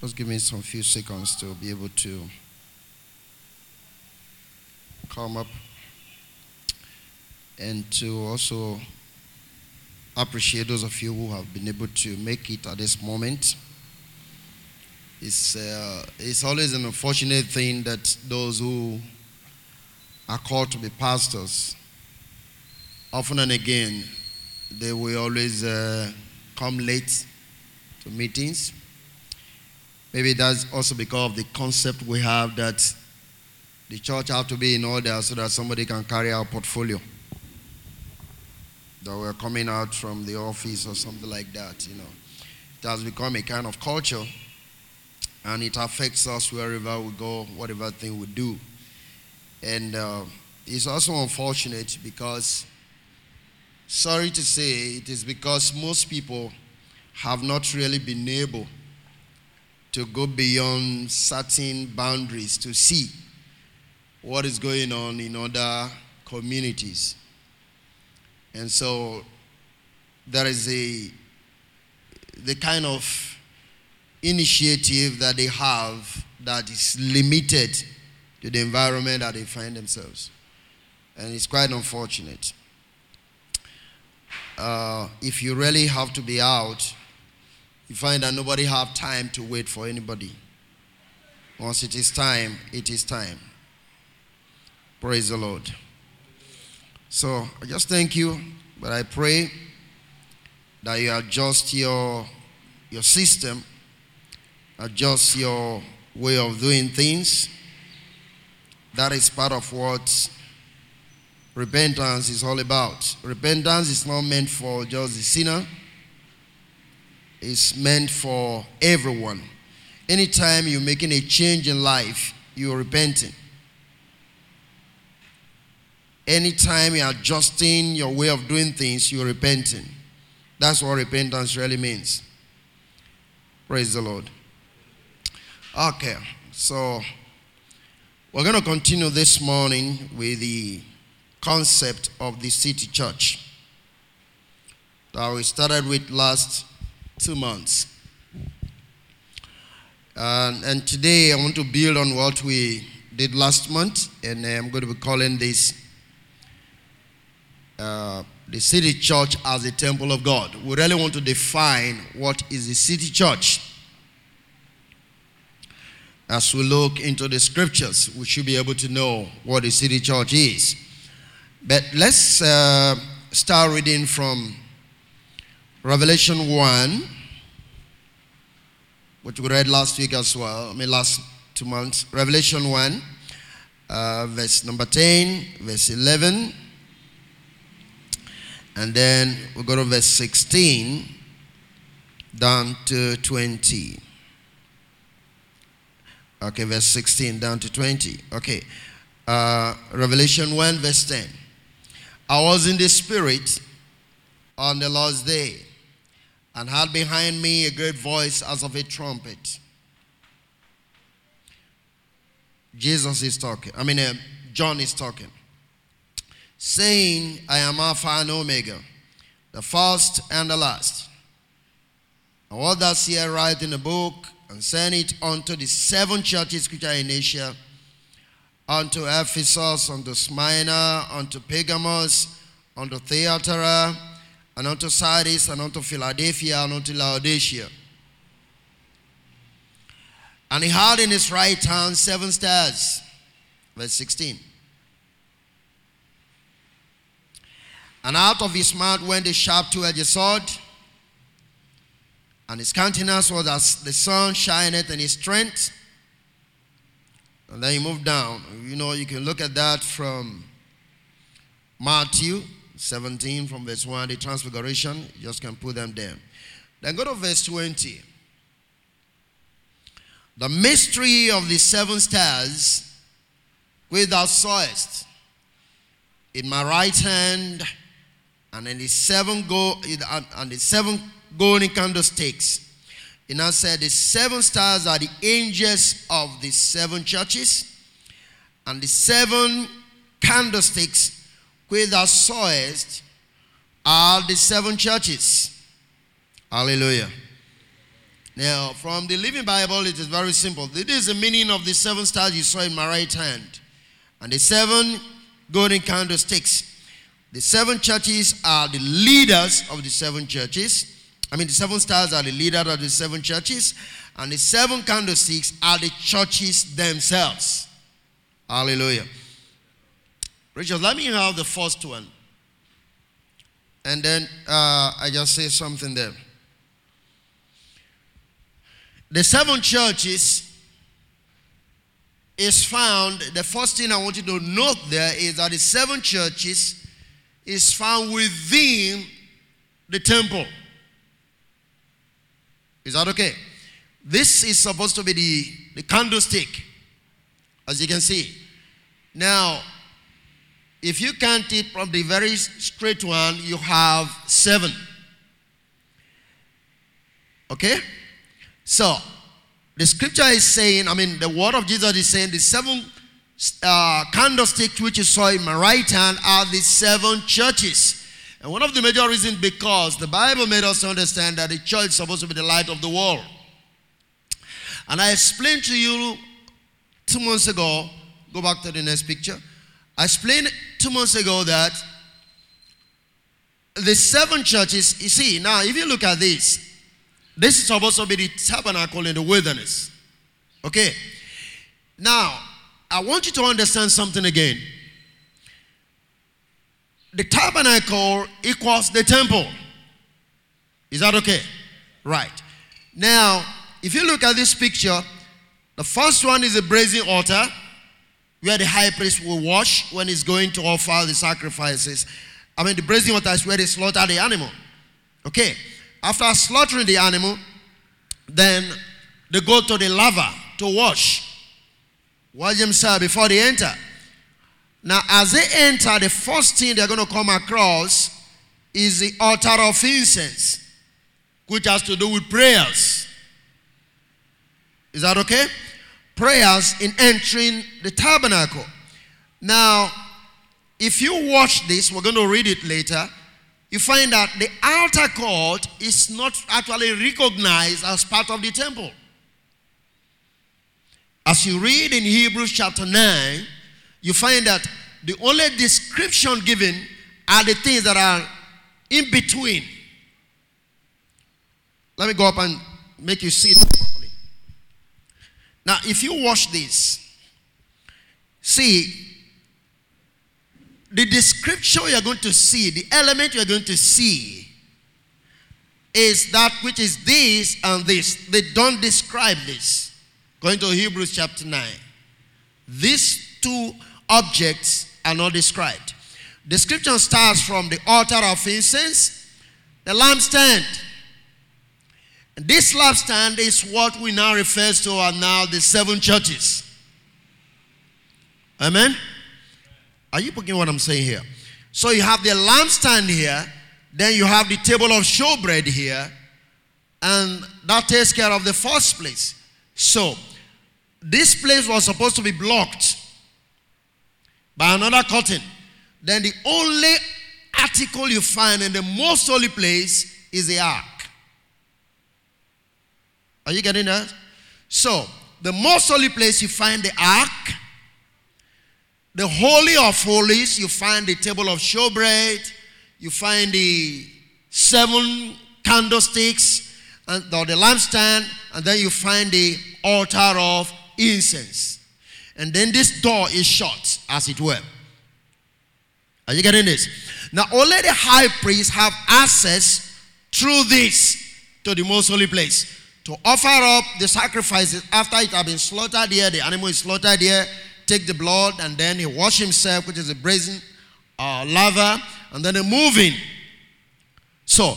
Just give me some few seconds to be able to come up and to also appreciate those of you who have been able to make it at this moment. It's, uh, it's always an unfortunate thing that those who are called to be pastors, often and again, they will always uh, come late to meetings. Maybe that's also because of the concept we have that the church have to be in order so that somebody can carry our portfolio. That we're coming out from the office or something like that, you know. It has become a kind of culture and it affects us wherever we go, whatever thing we do. And uh, it's also unfortunate because, sorry to say, it is because most people have not really been able to go beyond certain boundaries to see what is going on in other communities. And so there is a the kind of initiative that they have that is limited to the environment that they find themselves. And it's quite unfortunate. Uh, if you really have to be out, you find that nobody have time to wait for anybody. Once it is time, it is time. Praise the Lord. So I just thank you, but I pray that you adjust your your system adjust your way of doing things. That is part of what repentance is all about. Repentance is not meant for just the sinner, it's meant for everyone. Anytime you're making a change in life, you're repenting. Anytime you're adjusting your way of doing things, you're repenting. That's what repentance really means. Praise the Lord. Okay, so we're going to continue this morning with the concept of the city church that we started with last two months. And, and today I want to build on what we did last month, and I'm going to be calling this uh, the city church as a temple of God. We really want to define what is the city church as we look into the scriptures, we should be able to know what the city church is. But let's uh, start reading from Revelation 1, which we read last week as well, I mean, last two months. Revelation 1, uh, verse number 10, verse 11, and then we go to verse 16 down to 20. Okay, verse 16 down to 20. Okay. Uh, Revelation 1, verse 10. I was in the Spirit on the Lord's day and had behind me a great voice as of a trumpet. Jesus is talking. I mean, uh, John is talking. Saying, I am Alpha and Omega, the first and the last. And what does here write in the book and send it unto the seven churches which are in Asia, unto Ephesus, unto Smyrna, unto Pergamos, unto Thyatira, and unto Sardis, and unto Philadelphia, and unto Laodicea. And he had in his right hand seven stars. Verse 16. And out of his mouth went a sharp two-edged sword, and his countenance was as the sun shineth in his strength. And then he moved down. You know, you can look at that from Matthew 17, from verse 1, the transfiguration. You just can put them there. Then go to verse 20. The mystery of the seven stars which thou sawest in my right hand, and in the seven go and the seven golden candlesticks. He now said the seven stars are the angels of the seven churches, and the seven candlesticks which thou sawest are the seven churches. Hallelujah. Now, from the Living Bible, it is very simple. This is the meaning of the seven stars you saw in my right hand, and the seven golden candlesticks. The seven churches are the leaders of the seven churches. I mean, the seven stars are the leaders of the seven churches, and the seven candlesticks are the churches themselves. Hallelujah. Richard, let me have the first one. And then uh, I just say something there. The seven churches is found, the first thing I want you to note there is that the seven churches is found within the temple. Is that okay? This is supposed to be the, the candlestick, as you can see. Now, if you count it from the very straight one, you have seven. Okay? So, the scripture is saying, I mean, the word of Jesus is saying, the seven uh, candlesticks which you saw in my right hand are the seven churches. And one of the major reasons because the Bible made us understand that the church is supposed to be the light of the world. And I explained to you two months ago, go back to the next picture. I explained two months ago that the seven churches, you see, now if you look at this, this is supposed to be the tabernacle in the wilderness. Okay. Now, I want you to understand something again. The tabernacle equals the temple. Is that okay? Right. Now, if you look at this picture, the first one is a brazen altar where the high priest will wash when he's going to offer the sacrifices. I mean, the brazen altar is where they slaughter the animal. Okay. After slaughtering the animal, then they go to the laver to wash. Wash themselves before they enter. Now, as they enter, the first thing they're going to come across is the altar of incense, which has to do with prayers. Is that okay? Prayers in entering the tabernacle. Now, if you watch this, we're going to read it later you find that the outer court is not actually recognized as part of the temple. As you read in Hebrews chapter 9, you find that the only description given are the things that are in between. Let me go up and make you see it. Now, if you watch this, see, the description you're going to see, the element you're going to see, is that which is this and this. They don't describe this. Going to Hebrews chapter 9. These two objects are not described. Description starts from the altar of incense, the lampstand. This lampstand is what we now refer to as now the seven churches. Amen. Are you picking what I'm saying here? So you have the lampstand here, then you have the table of showbread here, and that takes care of the first place. So this place was supposed to be blocked by another curtain. Then the only article you find in the most holy place is the ark. Are you getting that? So, the most holy place you find the ark, the Holy of Holies, you find the table of showbread, you find the seven candlesticks, and the lampstand, and then you find the altar of incense. And then this door is shut, as it were. Are you getting this? Now, only the high priest have access through this to the most holy place to offer up the sacrifices after it has been slaughtered here, the animal is slaughtered here, take the blood, and then he wash himself, which is a brazen uh, laver, and then he a moving. So,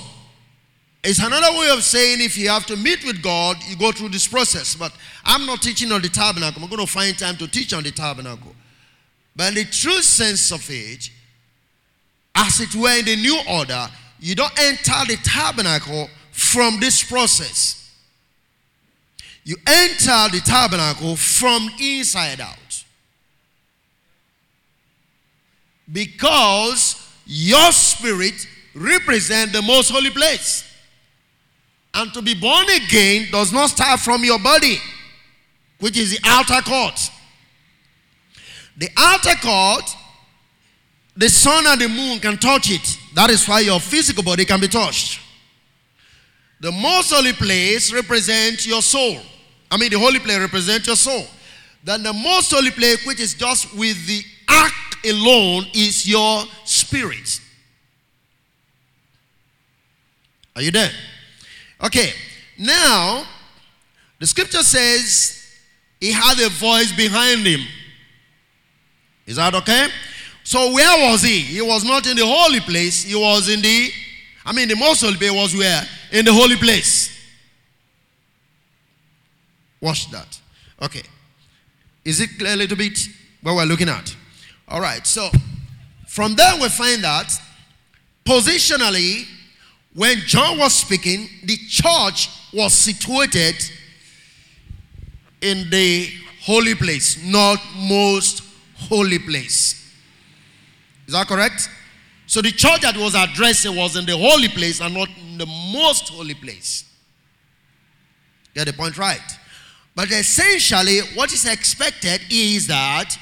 it's another way of saying if you have to meet with God, you go through this process. But I'm not teaching on the tabernacle. I'm going to find time to teach on the tabernacle. But in the true sense of it, as it were in the new order, you don't enter the tabernacle from this process. You enter the tabernacle from inside out. because your spirit represents the most holy place. And to be born again does not start from your body, which is the outer court. The outer court, the sun and the moon can touch it. That is why your physical body can be touched. The most holy place represents your soul. I mean, the holy place represents your soul. Then the most holy place, which is just with the ark alone, is your spirit. Are you there? Okay. Now, the scripture says he had a voice behind him. Is that okay? So where was he? He was not in the holy place. He was in the, I mean, the most holy place was where? In the holy place. Watch that. Okay. Is it a little bit what we're looking at? All right. So from there we find that positionally, when John was speaking, the church was situated in the holy place, not most holy place. Is that correct? So the church that was addressing was in the holy place and not in the most holy place. Get the point right. But essentially, what is expected is that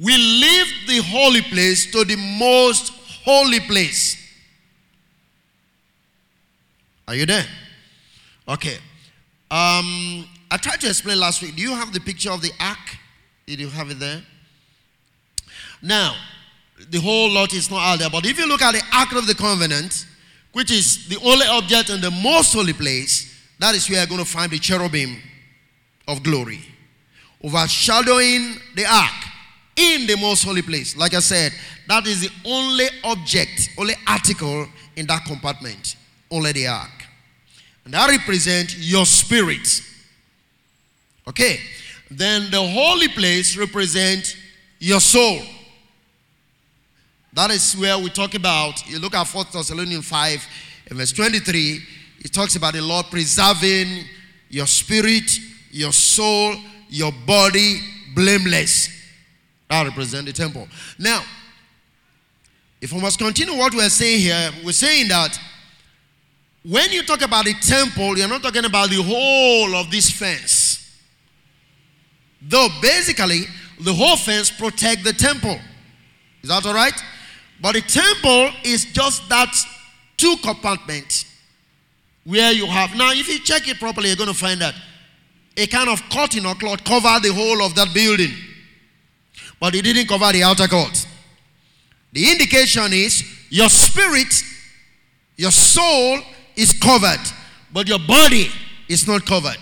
we leave the holy place to the most holy place. Are you there? Okay. Um, I tried to explain last week. Do you have the picture of the ark? Did you have it there? Now, the whole lot is not out there. But if you look at the Ark of the Covenant, which is the only object in the most holy place, that is where you're going to find the cherubim of glory, overshadowing the ark in the most holy place. Like I said, that is the only object, only article in that compartment, only the ark. And that represents your spirit. Okay. Then the holy place represents your soul. That is where we talk about, you look at 4 Thessalonians 5 and verse 23, it talks about the Lord preserving your spirit, your soul, your body blameless. That represents the temple. Now, if we must continue what we're saying here, we're saying that when you talk about the temple, you're not talking about the whole of this fence. Though basically, the whole fence protect the temple. Is that all right? But the temple is just that two compartment where you have now if you check it properly you're going to find that a kind of curtain or cloth covered the whole of that building. But it didn't cover the outer court. The indication is your spirit your soul is covered but your body is not covered.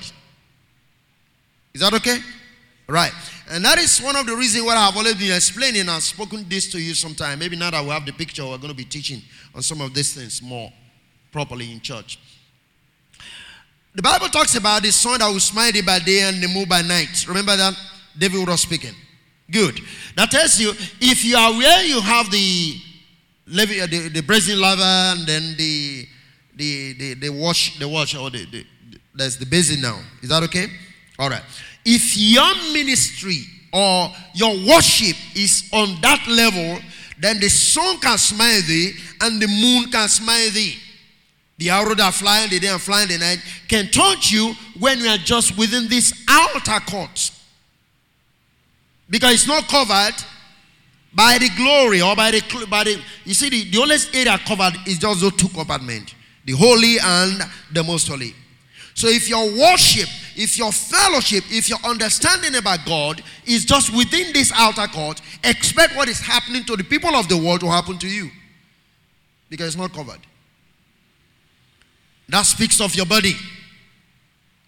Is that okay? Right. And that is one of the reasons why I've always been explaining and spoken this to you sometime. Maybe now that we have the picture, we're going to be teaching on some of these things more properly in church. The Bible talks about the sun that will smite day by day and the moon by night. Remember that? David was speaking. Good. That tells you if you are where you have the uh, the, the brazen laver and then the the the, the wash the wash or the, the there's the basin now. Is that okay? All right. If your ministry or your worship is on that level, then the sun can smile thee and the moon can smile thee. The arrow that fly in the day and fly in the night can touch you when you are just within this outer court. Because it's not covered by the glory or by the, by the you see, the, the only area covered is just those two compartments the holy and the most holy. So if your worship if your fellowship, if your understanding about God is just within this outer court, expect what is happening to the people of the world to happen to you. Because it's not covered. That speaks of your body,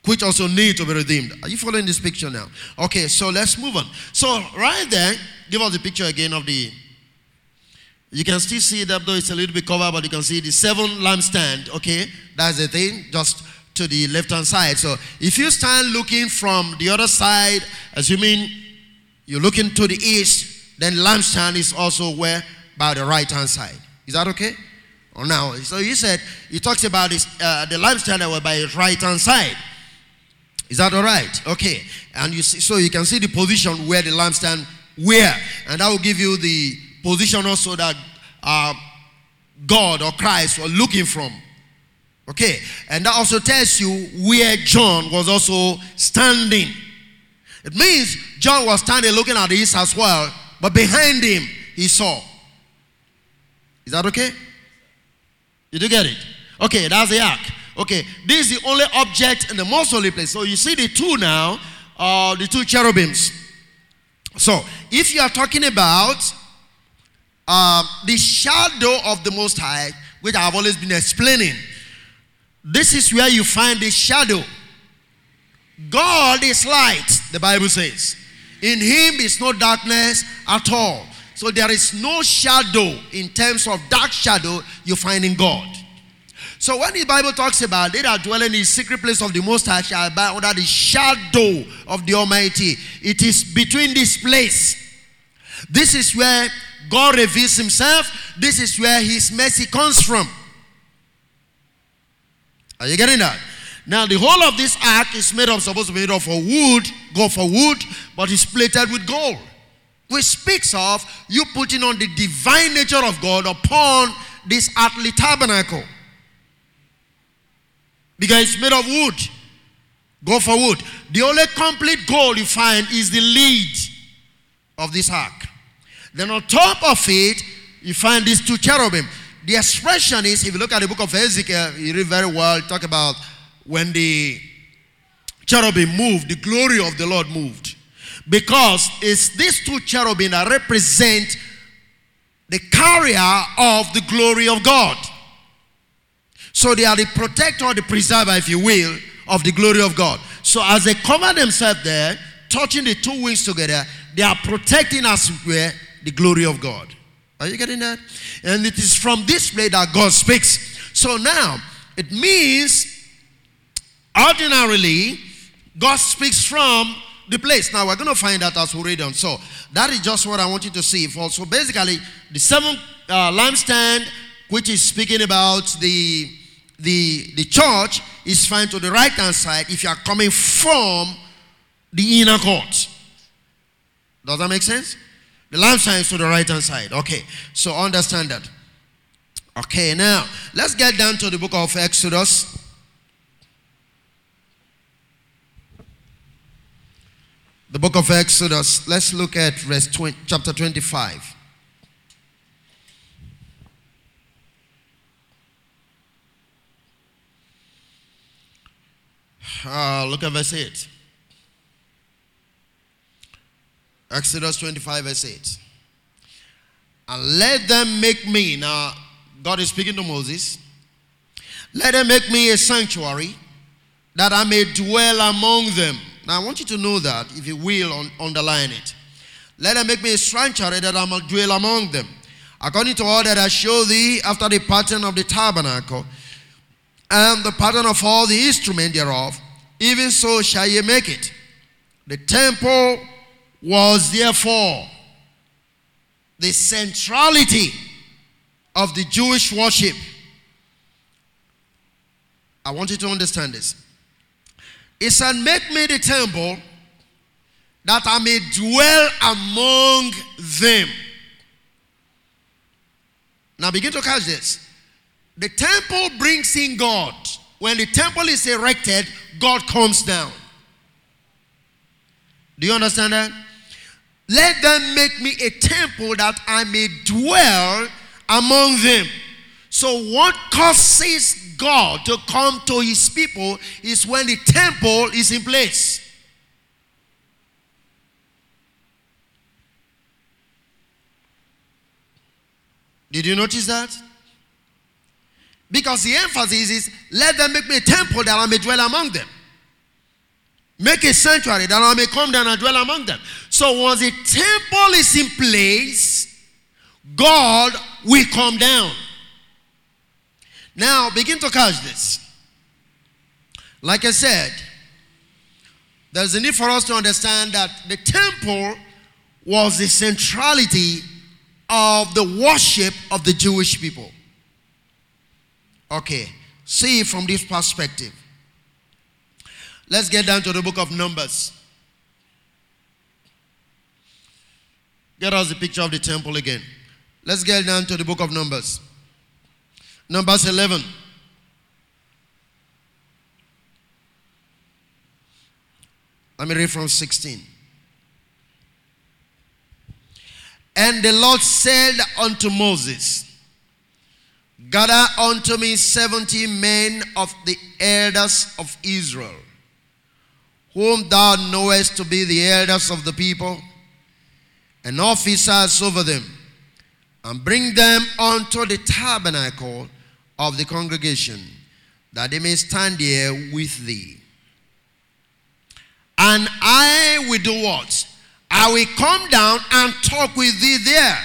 which also need to be redeemed. Are you following this picture now? Okay, so let's move on. So right there, give us the picture again of the. You can still see up though it's a little bit covered, but you can see the seven lampstand. Okay, that's the thing. Just to the left hand side. So if you stand looking from the other side, assuming you're looking to the east, then lampstand is also where by the right hand side. Is that okay? Or now, so he said he talks about this, uh, the lampstand that were by his right hand side. Is that all right? Okay. And you see, so you can see the position where the lampstand where, and that will give you the position also that uh, God or Christ were looking from. Okay, and that also tells you where John was also standing. It means John was standing looking at the east as well, but behind him he saw. Is that okay? Did do get it? Okay, that's the ark. Okay, this is the only object in the most holy place. So you see the two now, uh, the two cherubims. So if you are talking about uh, the shadow of the Most High, which I have always been explaining, this is where you find the shadow. God is light, the Bible says. In him is no darkness at all. So there is no shadow in terms of dark shadow you find in God. So when the Bible talks about they that dwell in the secret place of the Most High shall abide under the shadow of the Almighty, it is between this place. This is where God reveals Himself. This is where His mercy comes from. Are you getting that? Now the whole of this ark is made of supposed to be made of wood, gopher wood, but it's plated with gold. Which speaks of you putting on the divine nature of God upon this earthly tabernacle. Because it's made of wood. Gopher wood. The only complete gold you find is the lead of this ark. Then on top of it, you find these two cherubim. The expression is, if you look at the book of Ezekiel, you read very well, talk about when the cherubim moved, the glory of the Lord moved. Because it's these two cherubim that represent the carrier of the glory of God. So they are the protector, the preserver, if you will, of the glory of God. So as they cover themselves there, touching the two wings together, they are protecting us where the glory of God. Are you getting that? And it is from this place that God speaks. So now, it means ordinarily, God speaks from the place. Now, we're going to find out as we read on. So, that is just what I want you to see. So, basically, the seventh uh, lampstand, which is speaking about the, the, the church, is found to the right hand side if you are coming from the inner court. Does that make sense? The lampstand is to the right hand side. Okay, so understand that. Okay, now let's get down to the book of Exodus. The book of Exodus. Let's look at verse 20, chapter 25. Uh, look at verse 8. Exodus 25, verse 8. And let them make me, now God is speaking to Moses, let them make me a sanctuary that I may dwell among them. Now I want you to know that, if you will, on, underline it. Let them make me a sanctuary that I may dwell among them. According to all that I show thee after the pattern of the tabernacle, and the pattern of all the instrument thereof, even so shall ye make it. The temple was therefore the centrality of the Jewish worship. I want you to understand this. It said, Make me the temple that I may dwell among them. Now begin to catch this. The temple brings in God. When the temple is erected, God comes down. Do you understand that? Let them make me a temple that I may dwell among them. So, what causes God to come to his people is when the temple is in place. Did you notice that? Because the emphasis is let them make me a temple that I may dwell among them. Make a sanctuary that I may come down and dwell among them. So once the temple is in place, God will come down. Now begin to catch this. Like I said, there's a need for us to understand that the temple was the centrality of the worship of the Jewish people. Okay, see from this perspective. Let's get down to the book of Numbers. Get us the picture of the temple again. Let's get down to the book of Numbers. Numbers 11. Let me read from 16. And the Lord said unto Moses, Gather unto me seventy men of the elders of Israel, whom thou knowest to be the elders of the people, and officers over them and bring them unto the tabernacle of the congregation, that they may stand there with thee. And I will do what? I will come down and talk with thee there.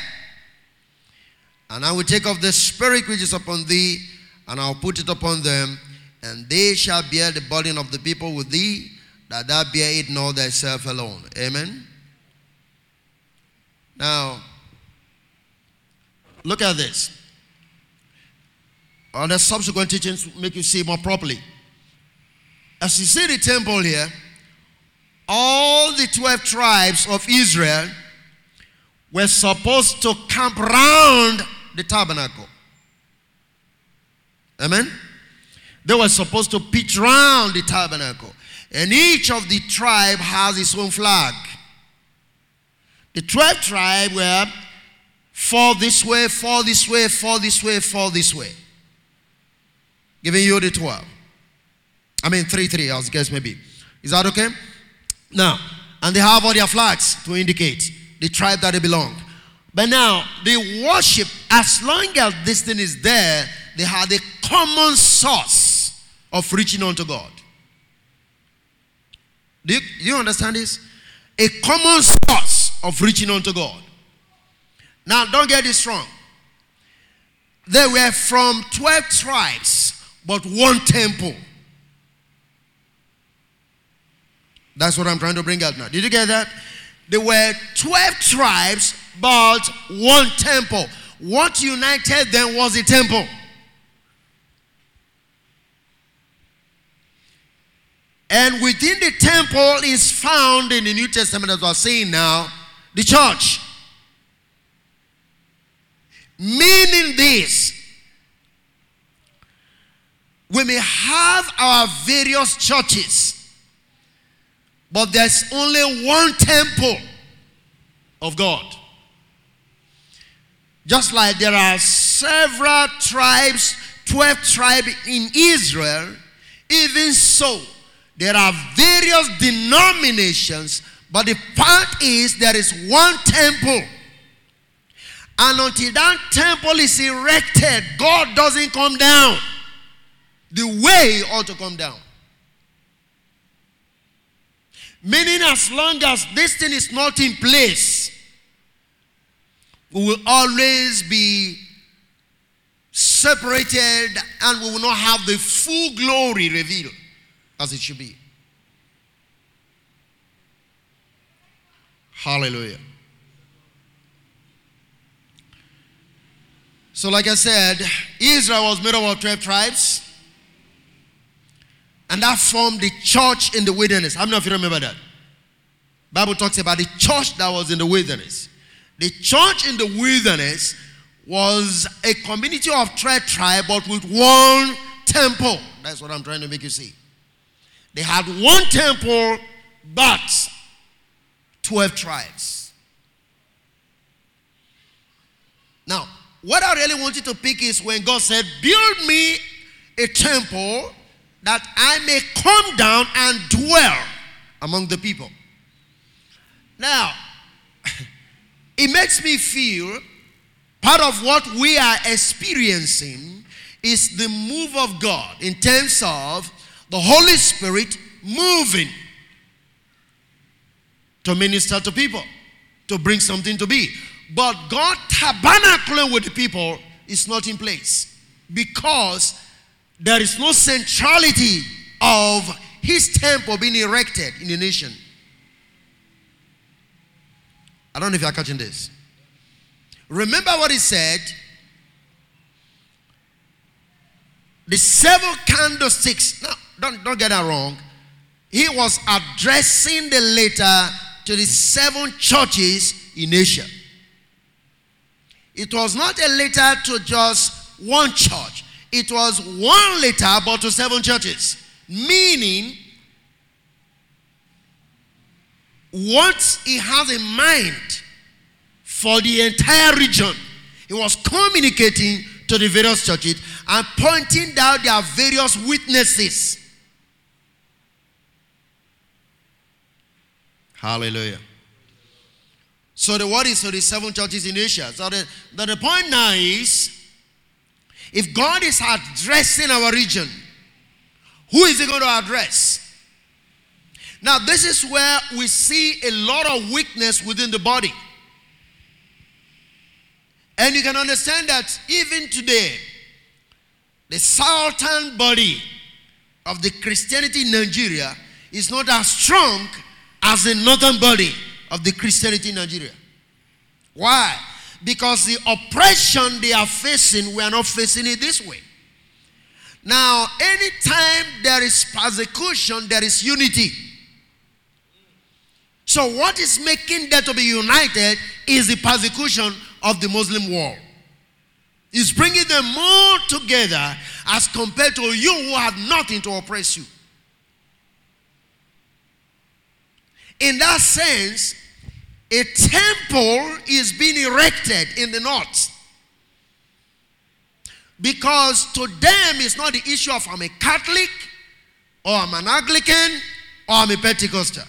And I will take of the spirit which is upon thee, and I'll put it upon them, and they shall bear the burden of the people with thee, that thou bear it not thyself alone. Amen. Now, look at this. Other subsequent teachings make you see more properly. As you see the temple here, all the 12 tribes of Israel were supposed to camp around the tabernacle. Amen? They were supposed to pitch around the tabernacle. And each of the tribe has its own flag. The 12 tribe were fall this way, fall this way, fall this way, fall this way. Giving you the 12. I mean, 3 3, as the case may be. Is that okay? Now, and they have all their flags to indicate the tribe that they belong. But now, they worship, as long as this thing is there, they have a common source of reaching unto God. Do you, do you understand this? A common source of reaching unto God. Now, don't get this wrong. They were from 12 tribes, but one temple. That's what I'm trying to bring out now. Did you get that? There were 12 tribes, but one temple. What united them was a temple. And within the temple is found in the New Testament, as was saying now, the church. Meaning this, we may have our various churches but there's only one temple of God. Just like there are several tribes, 12 tribes in Israel, even so, there are various denominations, but the fact is there is one temple. And until that temple is erected, God doesn't come down the way He ought to come down. Meaning, as long as this thing is not in place, we will always be separated and we will not have the full glory revealed as it should be. Hallelujah. So, like I said, Israel was made up of 12 tribes. And that formed the church in the wilderness. How many of you remember that? Bible talks about the church that was in the wilderness. The church in the wilderness was a community of 12 tribes, but with one temple. That's what I'm trying to make you see. They had one temple, but 12 tribes. Now, what I really want you to pick is when God said, Build me a temple that I may come down and dwell among the people. Now, it makes me feel part of what we are experiencing is the move of God in terms of the Holy Spirit moving to minister to people, to bring something to be. But God tabernacling with the people is not in place because there is no centrality of his temple being erected in the nation. I don't know if you are catching this. Remember what he said. The seven candlesticks. Now, don't, don't get that wrong. He was addressing the letter to the seven churches in Asia. It was not a letter to just one church. It was one letter, but to seven churches. Meaning, what he has in mind for the entire region. He was communicating to the various churches and pointing out their various witnesses. Hallelujah. So the word is to the seven churches in Asia. So the, the, the point now is if God is addressing our region, who is he going to address? Now, this is where we see a lot of weakness within the body. And you can understand that even today, the southern body of the Christianity in Nigeria is not as strong as the northern body of the Christianity in Nigeria. Why? Because the oppression they are facing, we are not facing it this way. Now, anytime there is persecution, there is unity. So, what is making them to be united is the persecution of the Muslim world. It's bringing them more together as compared to you who have nothing to oppress you. In that sense, a temple is being erected in the north. Because to them, it's not the issue of I'm a Catholic or I'm an Anglican or I'm a Pentecostal.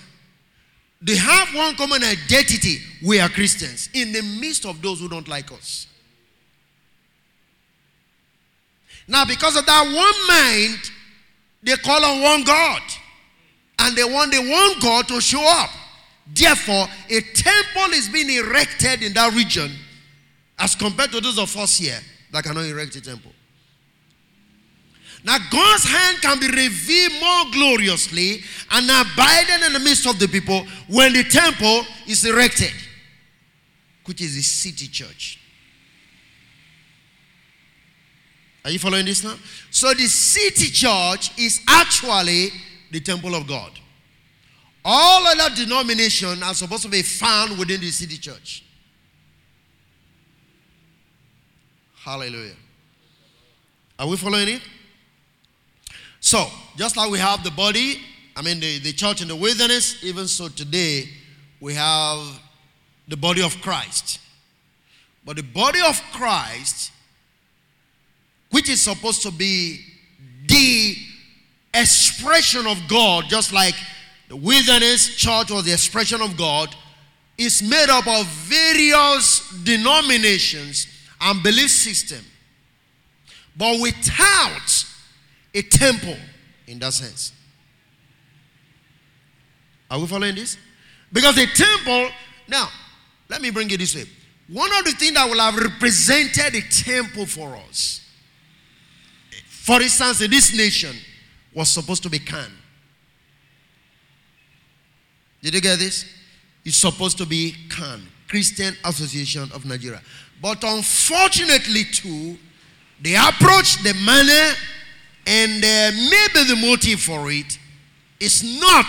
They have one common identity. We are Christians in the midst of those who don't like us. Now, because of that one mind, they call on one God. And they want the one God to show up. Therefore, a temple is being erected in that region as compared to those of us here that cannot erect a temple. Now, God's hand can be revealed more gloriously and abiding in the midst of the people when the temple is erected, which is the city church. Are you following this now? So, the city church is actually the temple of God. All other denominations are supposed to be found within the city church. Hallelujah. Are we following it? So, just like we have the body, I mean, the, the church in the wilderness, even so today, we have the body of Christ. But the body of Christ, which is supposed to be the expression of God, just like the wilderness church was the expression of God, is made up of various denominations and belief system, but without a temple in that sense. Are we following this? Because the temple, now, let me bring it this way. One of the things that will have represented a temple for us, for instance, in this nation, was supposed to be CAN. Did you get this? It's supposed to be CAN, Christian Association of Nigeria. But unfortunately, too, the approach, the manner, and uh, maybe the motive for it is not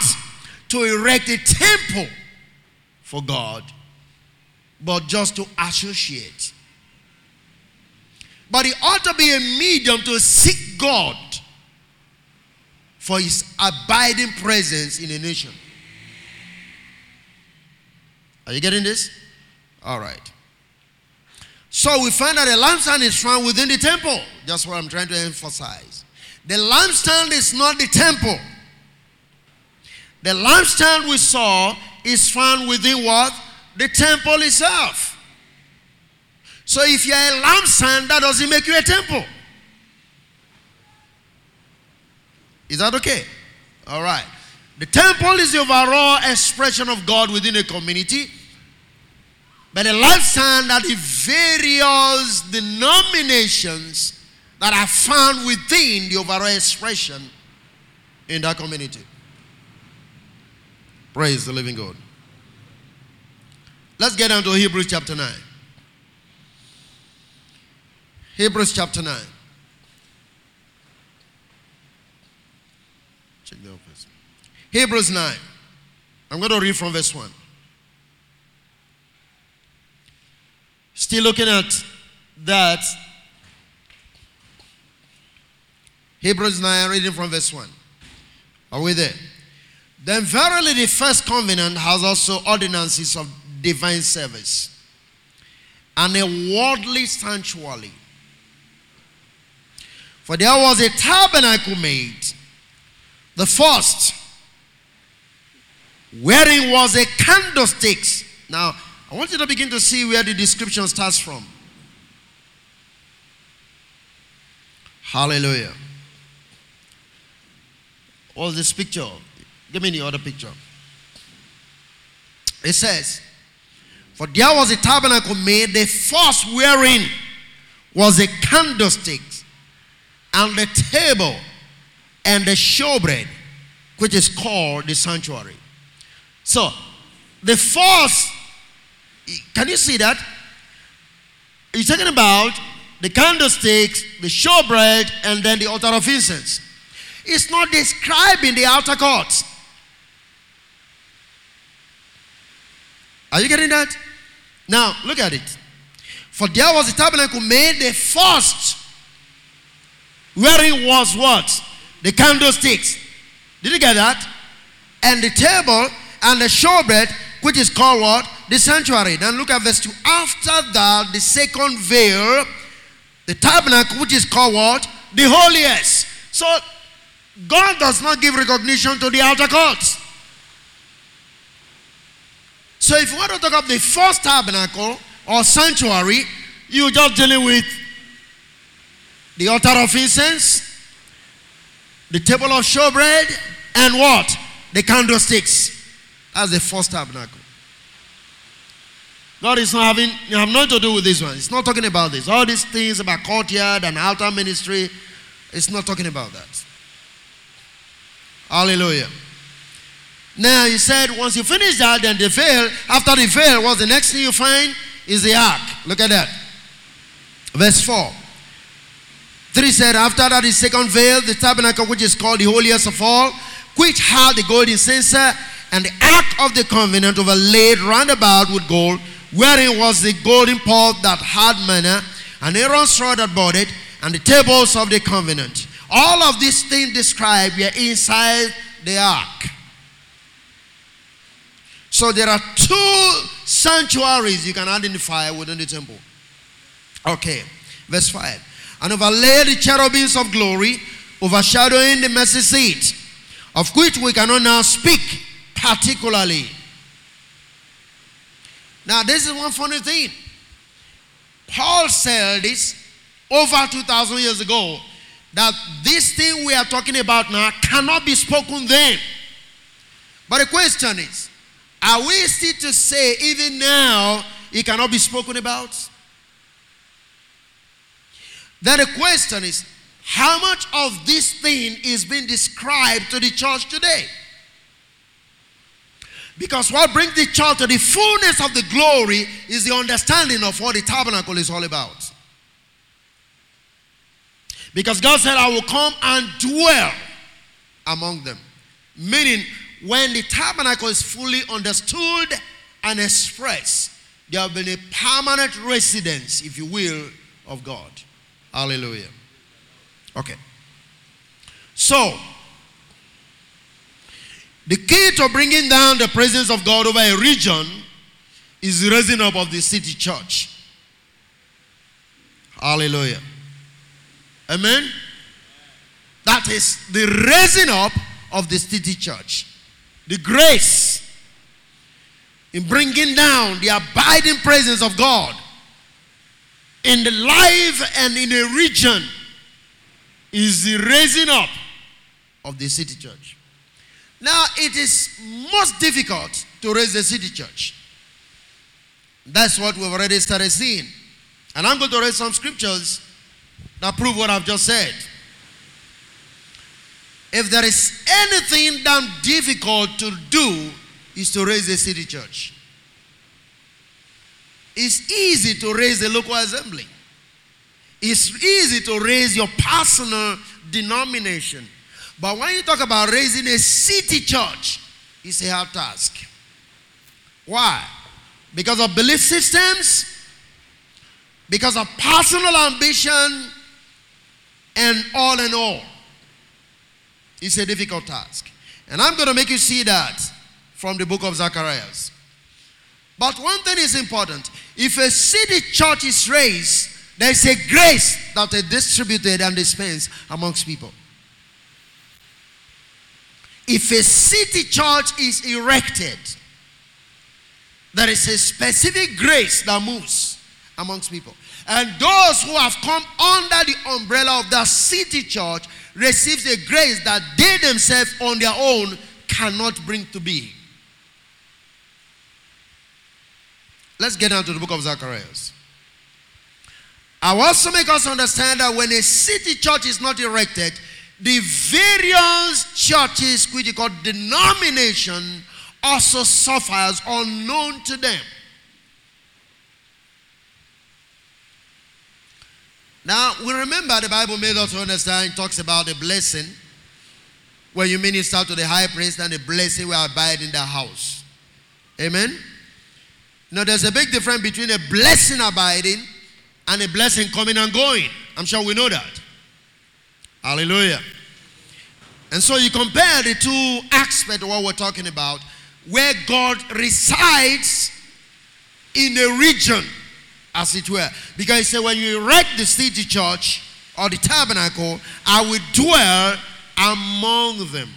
to erect a temple for God, but just to associate. But it ought to be a medium to seek God for his abiding presence in a nation. Are you getting this? All right. So we find that the lampstand is found within the temple. That's what I'm trying to emphasize. The lampstand is not the temple. The lampstand we saw is found within what? The temple itself. So if you're a lampstand, that doesn't make you a temple. Is that okay? All right. The temple is the overall expression of God within a community. But the lifestyle are the various denominations that are found within the overall expression in that community. Praise the living God. Let's get down to Hebrews chapter 9. Hebrews chapter 9. Check the office. Hebrews 9. I'm going to read from verse 1. Still looking at that. Hebrews 9, reading from verse 1. Are we there? Then verily the first covenant has also ordinances of divine service and a worldly sanctuary. For there was a tabernacle made, the first, wherein was a candlestick. Now, I want you to begin to see where the description starts from. Hallelujah. What's this picture? Give me the other picture. It says, For there was a tabernacle made, the first wherein was a candlestick, and the table, and the showbread, which is called the sanctuary. So, the first, can you see that? He's talking about the candlesticks, the showbread, and then the altar of incense. It's not describing the outer court. Are you getting that? Now, look at it. For there was a tabernacle made the first, wherein was what? The candlesticks. Did you get that? And the table and the showbread, which is called what? The sanctuary. Then look at verse 2. After that, the second veil, the tabernacle, which is called what? The holiest. So, God does not give recognition to the outer courts. So if you want to talk about the first tabernacle or sanctuary, you're just dealing with the altar of incense, the table of showbread, and what? The candlesticks. That's the first tabernacle. God is not having, you have nothing to do with this one. It's not talking about this. All these things about courtyard and altar ministry, it's not talking about that. Hallelujah. Now he said, once you finish that, then the veil, after the veil, what's the next thing you find? Is the ark. Look at that. Verse 4. 3 said, After that, the second veil, the tabernacle, which is called the holiest of all, which had the golden censer and the ark of the covenant overlaid round about with gold, wherein was the golden pot that had manna, and Aaron's rod that bore it, and the tables of the covenant. All of these things described were inside the ark. So there are two sanctuaries you can identify within the temple. Okay, verse 5. And overlay the cherubims of glory, overshadowing the mercy seat, of which we cannot now speak particularly. Now, this is one funny thing. Paul said this over 2,000 years ago that this thing we are talking about now cannot be spoken then. But the question is, are we still to say, even now, it cannot be spoken about? Then the question is, how much of this thing is being described to the church today? Because what brings the church to the fullness of the glory is the understanding of what the tabernacle is all about. Because God said, I will come and dwell among them. Meaning, when the tabernacle is fully understood and expressed, there will be a permanent residence, if you will, of God. Hallelujah. Okay. So, the key to bringing down the presence of God over a region is the raising up of the city church. Hallelujah. Amen. That is the raising up of the city church the grace in bringing down the abiding presence of God in the life and in a region is the raising up of the city church. Now, it is most difficult to raise the city church. That's what we've already started seeing. And I'm going to read some scriptures that prove what I've just said. If there is anything damn difficult to do, is to raise a city church. It's easy to raise the local assembly. It's easy to raise your personal denomination. But when you talk about raising a city church, it's a hard task. Why? Because of belief systems, because of personal ambition, and all in all. It's a difficult task. And I'm going to make you see that from the book of Zacharias. But one thing is important. If a city church is raised, there is a grace that is distributed and dispensed amongst people. If a city church is erected, there is a specific grace that moves amongst people. And those who have come under the umbrella of that city church receives a grace that they themselves on their own cannot bring to be. Let's get down to the book of Zacharias. I will also make us understand that when a city church is not erected, the various churches, which are called denomination, also suffers unknown to them. Now, we remember the Bible made us understand, it talks about the blessing when you minister to the high priest and the blessing will abide in the house. Amen? Now, there's a big difference between a blessing abiding and a blessing coming and going. I'm sure we know that. Hallelujah. And so you compare the two aspects of what we're talking about, where God resides in a region, as it were. Because he said, when you erect the city church or the tabernacle, I will dwell among them.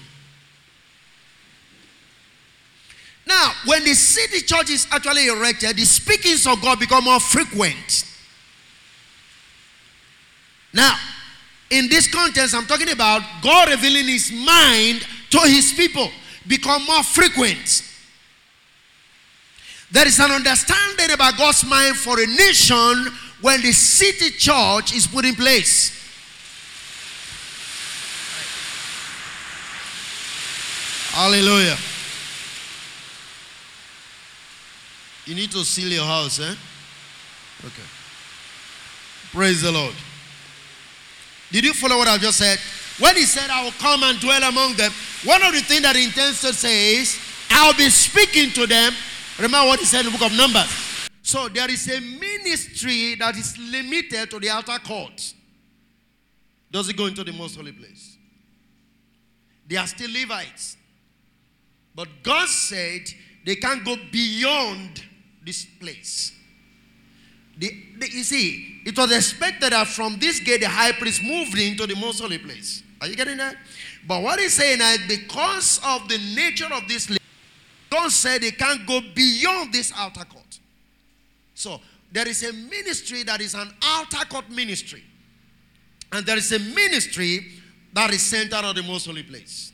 Now, when the city church is actually erected, the speakings of God become more frequent. Now, in this context, I'm talking about God revealing his mind to his people become more frequent. There is an understanding about God's mind for a nation when the city church is put in place. Hallelujah. You need to seal your house, eh? Okay. Praise the Lord. Did you follow what I just said? When he said, I will come and dwell among them, one of the things that he intends to say is, I'll be speaking to them. Remember what he said in the book of Numbers. So there is a ministry that is limited to the outer court. Does it go into the most holy place? They are still Levites. But God said they can't go beyond this place. The, the, you see, it was expected that from this gate the high priest moved into the most holy place. Are you getting that? But what he's saying is because of the nature of this, God said they can't go beyond this outer court. So there is a ministry that is an outer court ministry, and there is a ministry that is centered on the most holy place.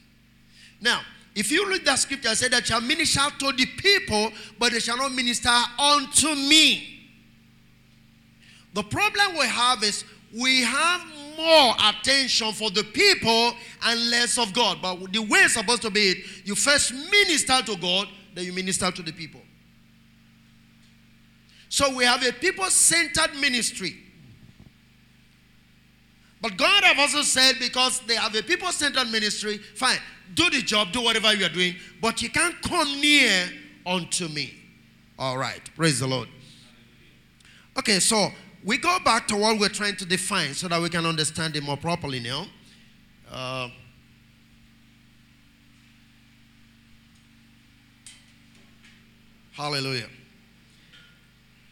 Now, if you read that scripture, I said that shall minister to the people, but they shall not minister unto me. The problem we have is we have more attention for the people and less of God. But the way it's supposed to be, you first minister to God, then you minister to the people. So we have a people centered ministry. But God have also said because they have a people centered ministry, fine, do the job, do whatever you are doing, but you can't come near unto me. All right, praise the Lord. Okay, so we go back to what we're trying to define so that we can understand it more properly now. Uh, hallelujah.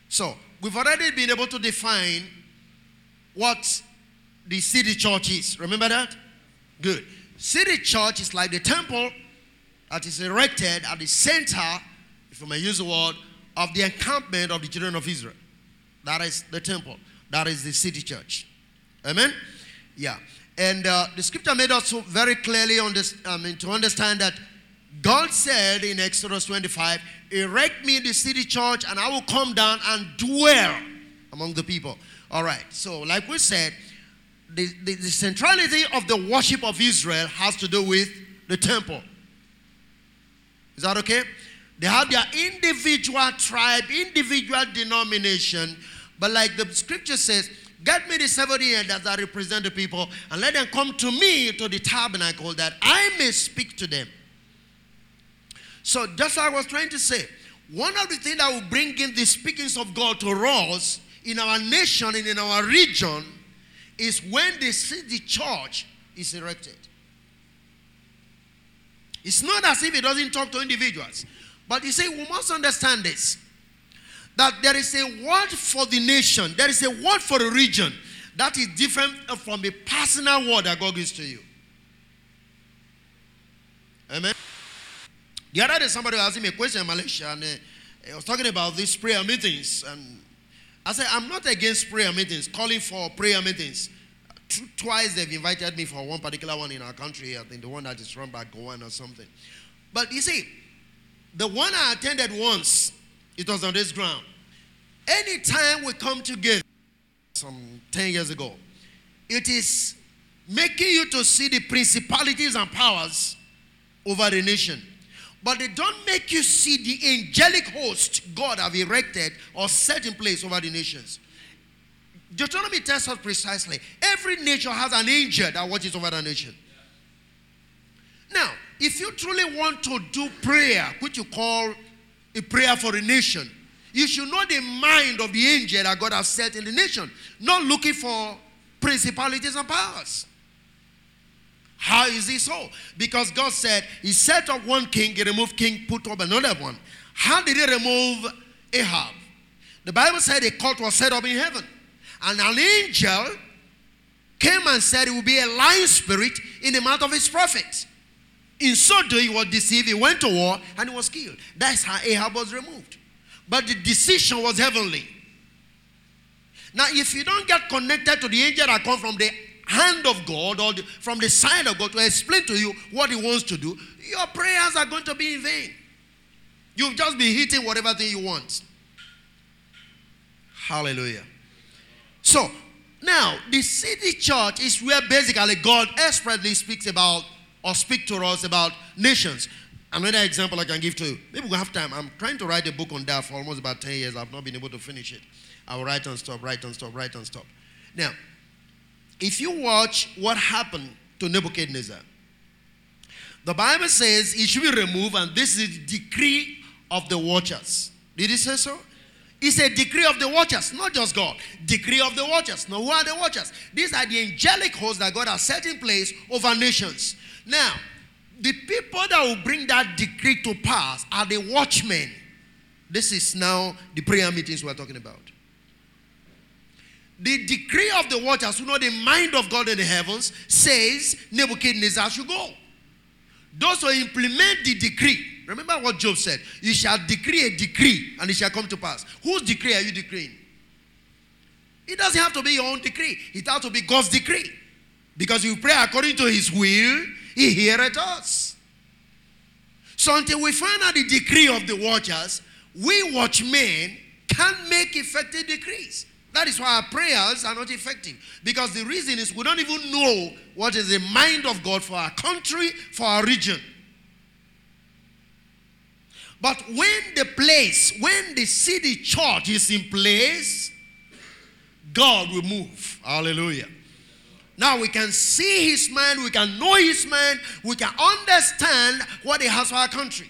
So, we've already been able to define what the city church is. Remember that? Good. City church is like the temple that is erected at the center, if I may use the word, of the encampment of the children of Israel. That is the temple. That is the city church. Amen? Yeah. And uh, the scripture made us very clearly this, I mean, to understand that God said in Exodus 25, Erect me the city church, and I will come down and dwell among the people. All right. So, like we said, the, the, the centrality of the worship of Israel has to do with the temple. Is that okay? They have their individual tribe, individual denomination, but like the scripture says, get me the 70 elders that represent the people and let them come to me to the tabernacle that I may speak to them. So just like I was trying to say, one of the things that will bring in the speakings of God to us in our nation and in our region is when they see the church is erected. It's not as if it doesn't talk to individuals. But you see, we must understand this that there is a word for the nation, there is a word for a region that is different from the personal word that God gives to you. Amen. The other day, somebody was asking me a question in Malaysia, and uh, I was talking about these prayer meetings. And I said, I'm not against prayer meetings, calling for prayer meetings. Twice they've invited me for one particular one in our country, I think the one that is run by Gowon or something. But you see, the one I attended once, it was on this ground. Anytime we come together, some 10 years ago, it is making you to see the principalities and powers over the nation. But they don't make you see the angelic host God have erected or set in place over the nations. Deuteronomy tells us precisely every nation has an angel that watches over the nation. Now, if you truly want to do prayer, which you call a prayer for a nation, you should know the mind of the angel that God has set in the nation, not looking for principalities and powers. How is this so? Because God said He set up one king, He removed king, put up another one. How did He remove Ahab? The Bible said a cult was set up in heaven, and an angel came and said it would be a lying spirit in the mouth of his prophets. In so doing, he was deceived. He went to war and he was killed. That's how Ahab was removed. But the decision was heavenly. Now, if you don't get connected to the angel that comes from the hand of God or the, from the side of God to explain to you what He wants to do, your prayers are going to be in vain. You'll just be hitting whatever thing you want. Hallelujah. So, now, the city church is where basically God expressly speaks about or speak to us about nations. Another example I can give to you. Maybe we'll have time. I'm trying to write a book on that for almost about 10 years. I've not been able to finish it. I will write and stop, write and stop, write and stop. Now, if you watch what happened to Nebuchadnezzar, the Bible says he should be removed, and this is the decree of the watchers. Did he say so? It's a decree of the watchers, not just God. Decree of the watchers. Now, who are the watchers? These are the angelic hosts that God has set in place over nations. Now, the people that will bring that decree to pass are the watchmen. This is now the prayer meetings we're talking about. The decree of the watchers who know the mind of God in the heavens says Nebuchadnezzar should go. Those who implement the decree, remember what Job said you shall decree a decree and it shall come to pass. Whose decree are you decreeing? It doesn't have to be your own decree, it has to be God's decree. Because you pray according to his will, he heareth us. So until we find out the decree of the watchers, we watchmen can't make effective decrees. That is why our prayers are not effective. Because the reason is we don't even know what is the mind of God for our country, for our region. But when the place, when the city church is in place, God will move. Hallelujah. Now we can see his mind, we can know his mind, we can understand what he has for our country.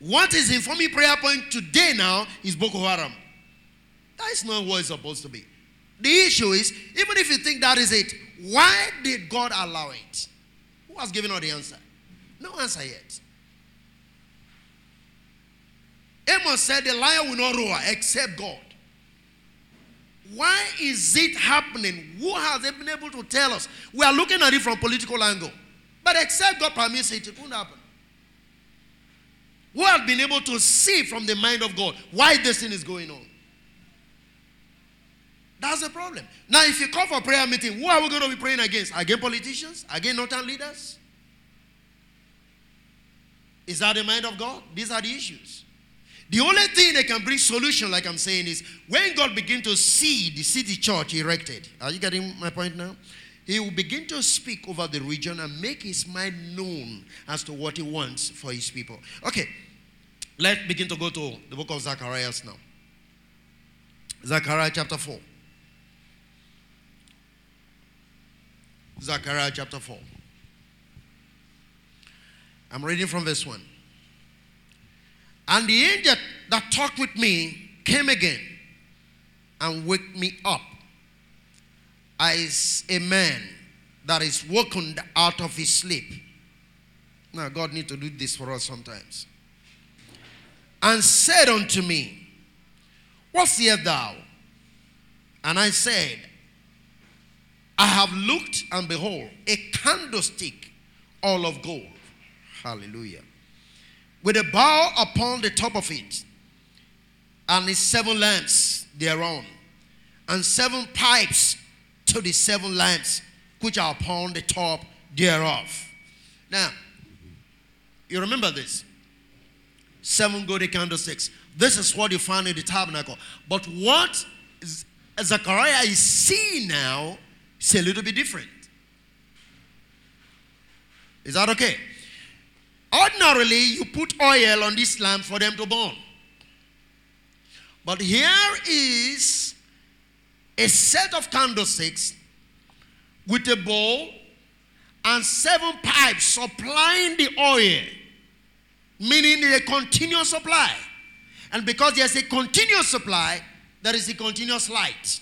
What is informing prayer point today now is Boko Haram. That is not what it's supposed to be. The issue is, even if you think that is it, why did God allow it? Who has given all the answer? No answer yet. Amos said, The lion will not roar except God. Why is it happening? Who has been able to tell us? We are looking at it from political angle. But except God permits it, it won't happen. Who has been able to see from the mind of God why this thing is going on? That's the problem. Now, if you call for prayer meeting, who are we going to be praying against? Against politicians? Against northern leaders? Is that the mind of God? These are the issues. The only thing that can bring solution, like I'm saying, is when God begin to see the city church erected. Are you getting my point now? He will begin to speak over the region and make his mind known as to what he wants for his people. Okay, let's begin to go to the book of Zacharias now. Zechariah chapter 4. Zechariah chapter 4. I'm reading from verse 1. And the angel that talked with me came again and woke me up as a man that is woken out of his sleep. Now, God need to do this for us sometimes. And said unto me, What seest thou? And I said, I have looked and behold, a candlestick all of gold. Hallelujah. With a bow upon the top of it, and its seven lamps thereon, and seven pipes to the seven lamps which are upon the top thereof. Now, you remember this? Seven golden candlesticks. This is what you find in the tabernacle. But what Zechariah is seeing now is a little bit different. Is that okay? Ordinarily, you put oil on this lamp for them to burn. But here is a set of candlesticks with a bowl and seven pipes supplying the oil, meaning a continuous supply. And because there's a continuous supply, there is a continuous light.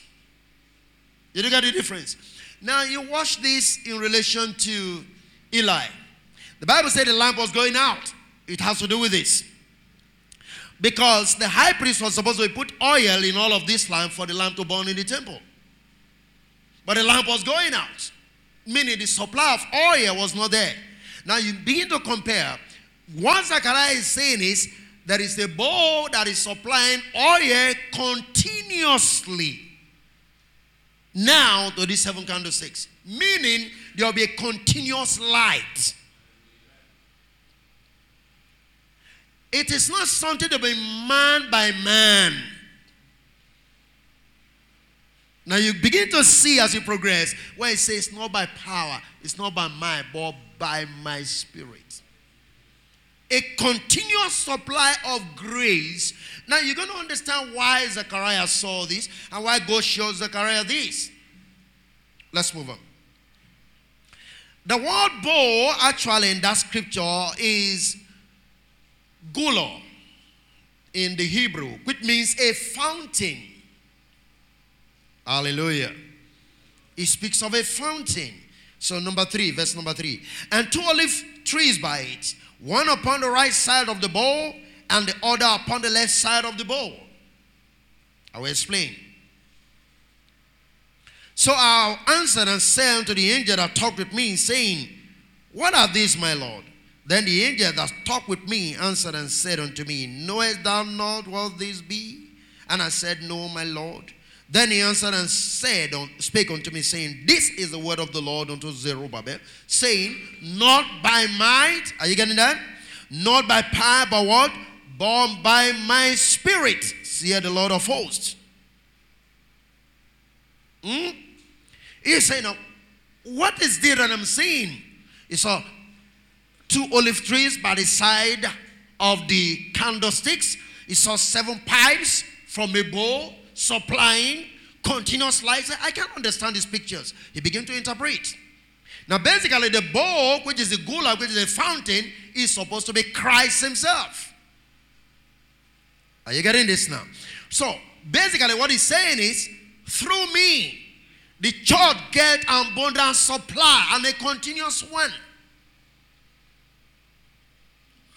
Did you get the difference? Now you watch this in relation to Eli. The Bible said the lamp was going out. It has to do with this. Because the high priest was supposed to put oil in all of this lamp for the lamp to burn in the temple. But the lamp was going out, meaning the supply of oil was not there. Now you begin to compare. What Zechariah is saying is there is a bowl that is supplying oil continuously now to these seven candlesticks, meaning there will be a continuous light. It is not something to be man by man. Now you begin to see as you progress where it says not by power, it's not by might, but by my spirit. A continuous supply of grace. Now you're going to understand why Zechariah saw this and why God showed Zechariah this. Let's move on. The word bowl actually in that scripture is gulo in the Hebrew, which means a fountain. Hallelujah. He speaks of a fountain. So, number three, verse number three. And two olive trees by it, one upon the right side of the bowl, and the other upon the left side of the bowl. I will explain. So I answered and said unto the angel that talked with me, saying, What are these, my Lord? Then the angel that talked with me answered and said unto me, Knowest thou not what these be? And I said, No, my Lord. Then he answered and said, Spake unto me, saying, This is the word of the Lord unto Zerubbabel, saying, Not by might, are you getting that? Not by power, but what? Born by my spirit, See the Lord of hosts. Hmm? He's saying, What is this that I'm seeing? He saw two olive trees by the side of the candlesticks. He saw seven pipes from a bowl supplying continuous life. I can't understand these pictures. He began to interpret. Now, basically, the bowl, which is the gula, which is the fountain, is supposed to be Christ Himself. Are you getting this now? So, basically, what he's saying is, through me, the church get abundant supply and a continuous one.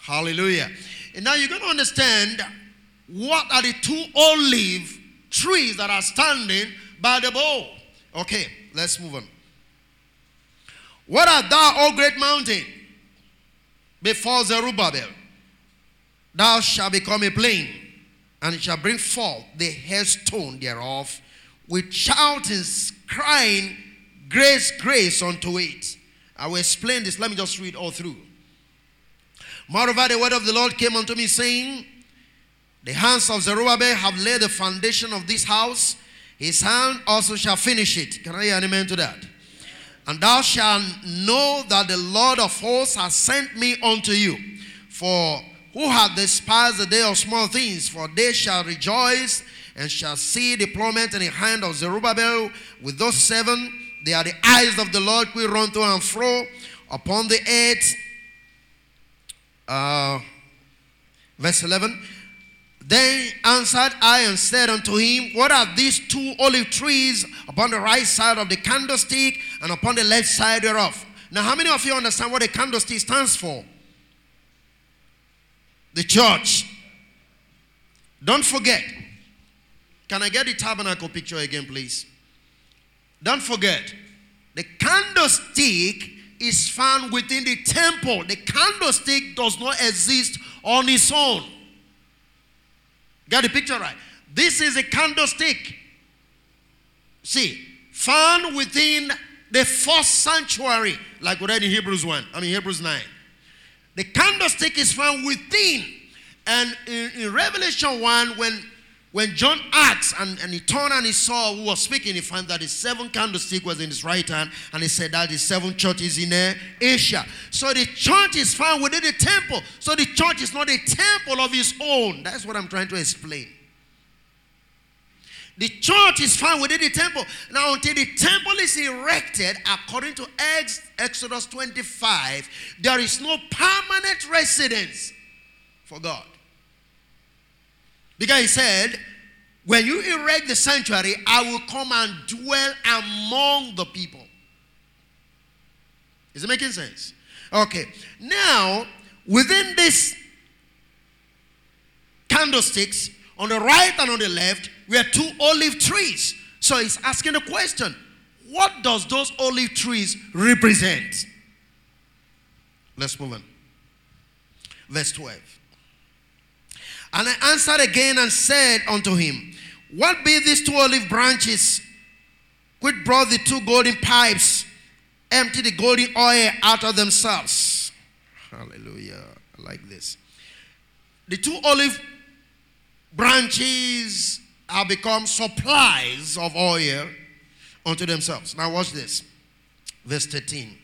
Hallelujah. And now you're going to understand what are the two olive trees that are standing by the bowl. Okay, let's move on. What art thou, O great mountain? Before Zerubbabel, thou shalt become a plain, and it shall bring forth the headstone thereof with shoutings, crying, Grace, grace unto it. I will explain this. Let me just read all through. Moreover, the word of the Lord came unto me, saying, The hands of Zerubbabel have laid the foundation of this house. His hand also shall finish it. Can I hear an amen to that? And thou shalt know that the Lord of hosts has sent me unto you. For who hath despised the day of small things? For they shall rejoice and shall see the plummet in the hand of Zerubbabel with those seven. They are the eyes of the Lord We run to and fro upon the earth uh, verse 11. Then answered I and said unto him, What are these two olive trees upon the right side of the candlestick and upon the left side thereof? Now, how many of you understand what a candlestick stands for? the church. Don't forget. Can I get the tabernacle picture again, please? Don't forget. The candlestick is found within the temple. The candlestick does not exist on its own. Got the picture right? This is a candlestick. See, found within the first sanctuary, like we read in Hebrews 1, I mean Hebrews 9. The candlestick is found within. And in, in Revelation 1, when when John asked and, and he turned and he saw who was speaking, he found that the seven candlestick was in his right hand, and he said that the seven churches in uh, Asia. So the church is found within the temple. So the church is not a temple of his own. That's what I'm trying to explain. The church is found within the temple. Now, until the temple is erected, according to Exodus 25, there is no permanent residence for God. Because he said, When you erect the sanctuary, I will come and dwell among the people. Is it making sense? Okay. Now, within this candlesticks, on the right and on the left, we have two olive trees. So he's asking the question what does those olive trees represent? Let's move on. Verse 12. And I answered again and said unto him, What be these two olive branches which brought the two golden pipes, empty the golden oil out of themselves? Hallelujah. Like this. The two olive branches have become supplies of oil unto themselves. Now, watch this. Verse 13.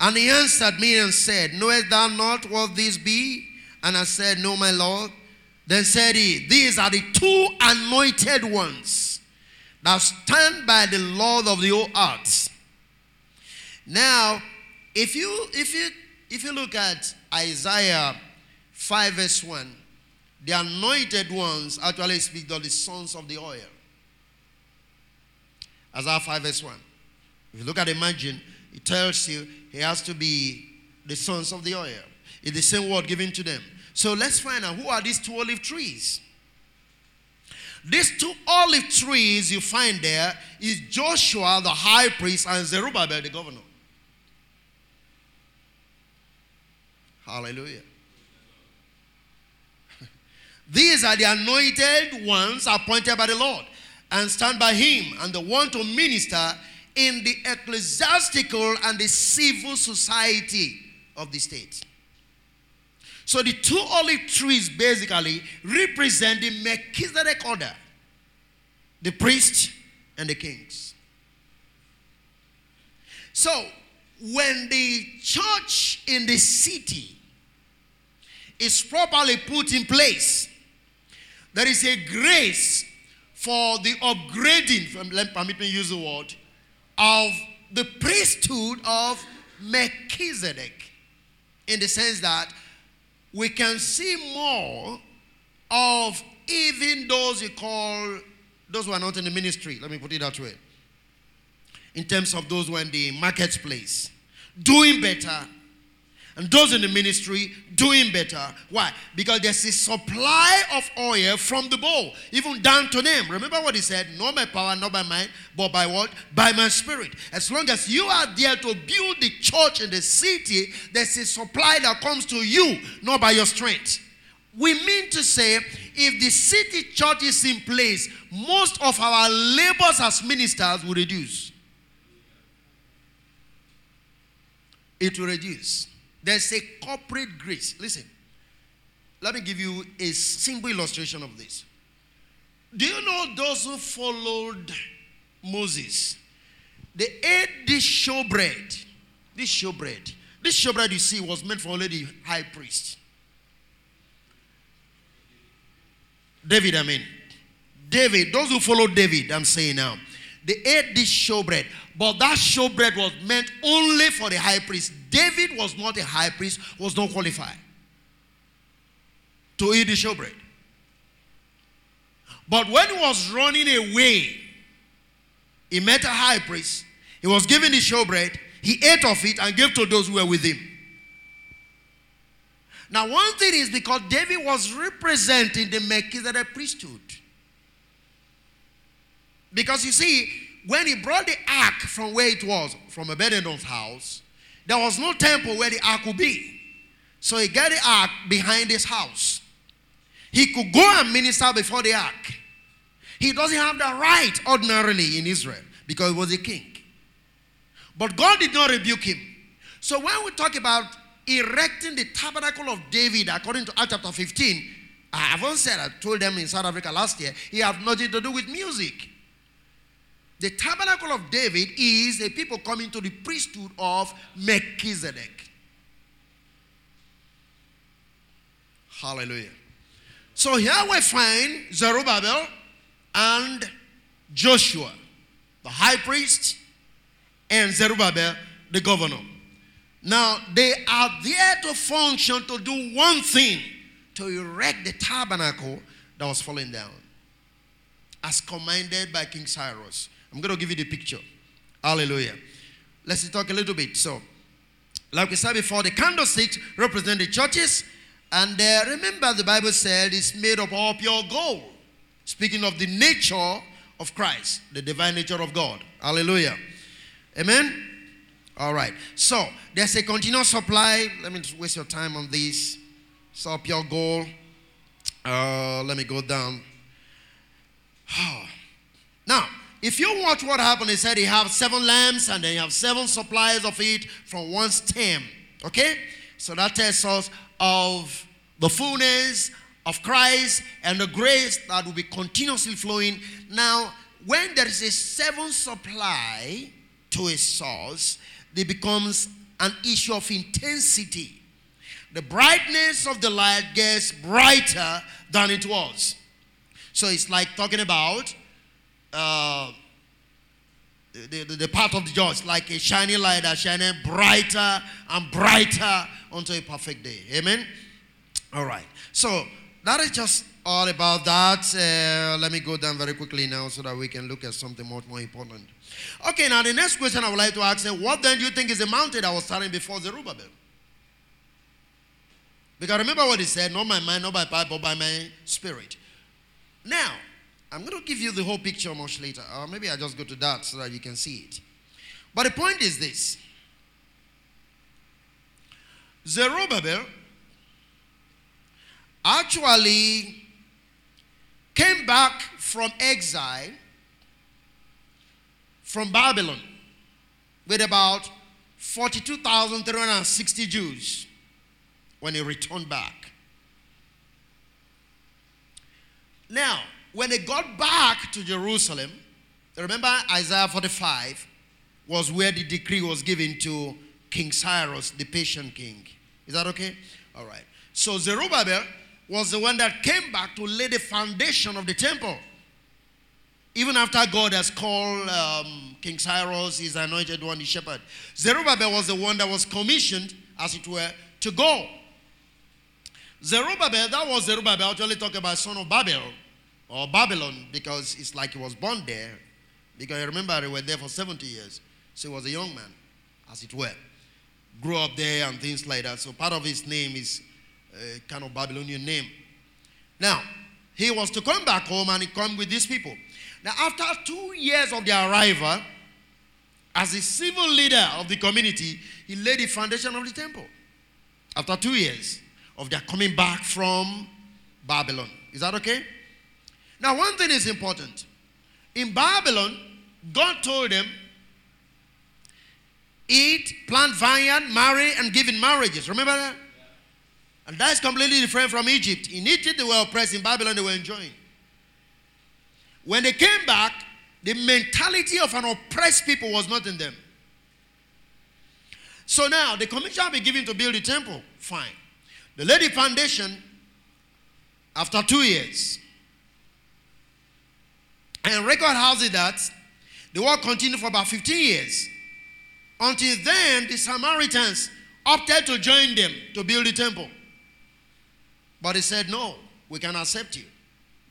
And he answered me and said, Knowest thou not what this be? And I said, No, my Lord. Then said he, These are the two anointed ones that stand by the Lord of the whole earth. Now, if you if you if you look at Isaiah 5 verse 1, the anointed ones actually speak of the sons of the oil. Isaiah 5 verse 1. If you look at the margin, it tells you he has to be the sons of the oil. It's the same word given to them. So let's find out who are these two olive trees. These two olive trees you find there is Joshua the high priest and Zerubbabel the governor. Hallelujah. These are the anointed ones appointed by the Lord and stand by him and the one to minister in the ecclesiastical and the civil society of the state. So the two olive trees basically represent the Melchizedek order the priest and the kings. So when the church in the city is properly put in place, there is a grace for the upgrading, permit me use the word, of the priesthood of Melchizedek. In the sense that we can see more of even those you call those who are not in the ministry. Let me put it that way. In terms of those who are in the marketplace, doing better and those in the ministry doing better. Why? Because there's a supply of oil from the bowl, even down to them. Remember what he said? Not by power, not by might, but by what? By my spirit. As long as you are there to build the church in the city, there's a supply that comes to you, not by your strength. We mean to say, if the city church is in place, most of our labors as ministers will reduce. It will reduce. There's a corporate grace. Listen, let me give you a simple illustration of this. Do you know those who followed Moses? They ate this showbread. This showbread. This showbread you see was meant for only the high priest. David, I mean. David, those who followed David, I'm saying now, they ate this showbread. But that showbread was meant only for the high priest. David was not a high priest, was not qualified to eat the showbread. But when he was running away, he met a high priest. He was given the showbread. He ate of it and gave to those who were with him. Now, one thing is because David was representing the Melchizedek priesthood. Because you see, when he brought the ark from where it was, from Abednego's house, there was no temple where the ark would be. So he got the ark behind his house. He could go and minister before the ark. He doesn't have the right ordinarily in Israel because he was a king. But God did not rebuke him. So when we talk about erecting the tabernacle of David according to Acts chapter 15, I haven't said, I told them in South Africa last year, he have nothing to do with music. The tabernacle of David is a people coming to the priesthood of Melchizedek. Hallelujah. So here we find Zerubbabel and Joshua, the high priest, and Zerubbabel, the governor. Now, they are there to function to do one thing to erect the tabernacle that was falling down, as commanded by King Cyrus. I'm going to give you the picture. Hallelujah. Let's talk a little bit. So, like we said before, the candlesticks represent the churches. And uh, remember, the Bible said it's made of all pure gold. Speaking of the nature of Christ, the divine nature of God. Hallelujah. Amen. All right. So, there's a continuous supply. Let me just waste your time on this. So, pure gold. Uh, let me go down. now, if you watch what happened, he said he have seven lamps and then you have seven supplies of it from one stem. Okay? So that tells us of the fullness of Christ and the grace that will be continuously flowing. Now, when there is a seven supply to a source, it becomes an issue of intensity. The brightness of the light gets brighter than it was. So it's like talking about uh, the, the, the, part of the judge, like a shining light that shining brighter and brighter until a perfect day. Amen? All right. So that is just all about that. Uh, let me go down very quickly now so that we can look at something much more important. Okay, now the next question I would like to ask is what then do you think is the mountain that was standing before Zerubbabel? Because remember what he said, not my mind, not by power, but by my spirit. Now, I'm going to give you the whole picture much later. Or maybe I just go to that so that you can see it. But the point is this Zerubbabel actually came back from exile from Babylon with about 42,360 Jews when he returned back. Now, when they got back to Jerusalem, remember Isaiah 45 was where the decree was given to King Cyrus, the Persian king. Is that okay? All right. So Zerubbabel was the one that came back to lay the foundation of the temple. Even after God has called um, King Cyrus, his anointed one, the shepherd, Zerubbabel was the one that was commissioned, as it were, to go. Zerubbabel, that was Zerubbabel, I actually talk about son of Babel, or Babylon because it's like he was born there. Because I remember he was there for 70 years. So he was a young man, as it were. Grew up there and things like that. So part of his name is a kind of Babylonian name. Now, he was to come back home and he come with these people. Now, after two years of their arrival, as a civil leader of the community, he laid the foundation of the temple. After two years of their coming back from Babylon. Is that okay? Now, one thing is important. In Babylon, God told them, eat, plant vineyard, marry, and give in marriages. Remember that? And that's completely different from Egypt. In Egypt, they were oppressed. In Babylon, they were enjoying. When they came back, the mentality of an oppressed people was not in them. So now, the commission will be given to build the temple. Fine. The lady foundation, after two years, and record has it that the war continued for about 15 years. Until then, the Samaritans opted to join them to build the temple. But he said, No, we can accept you.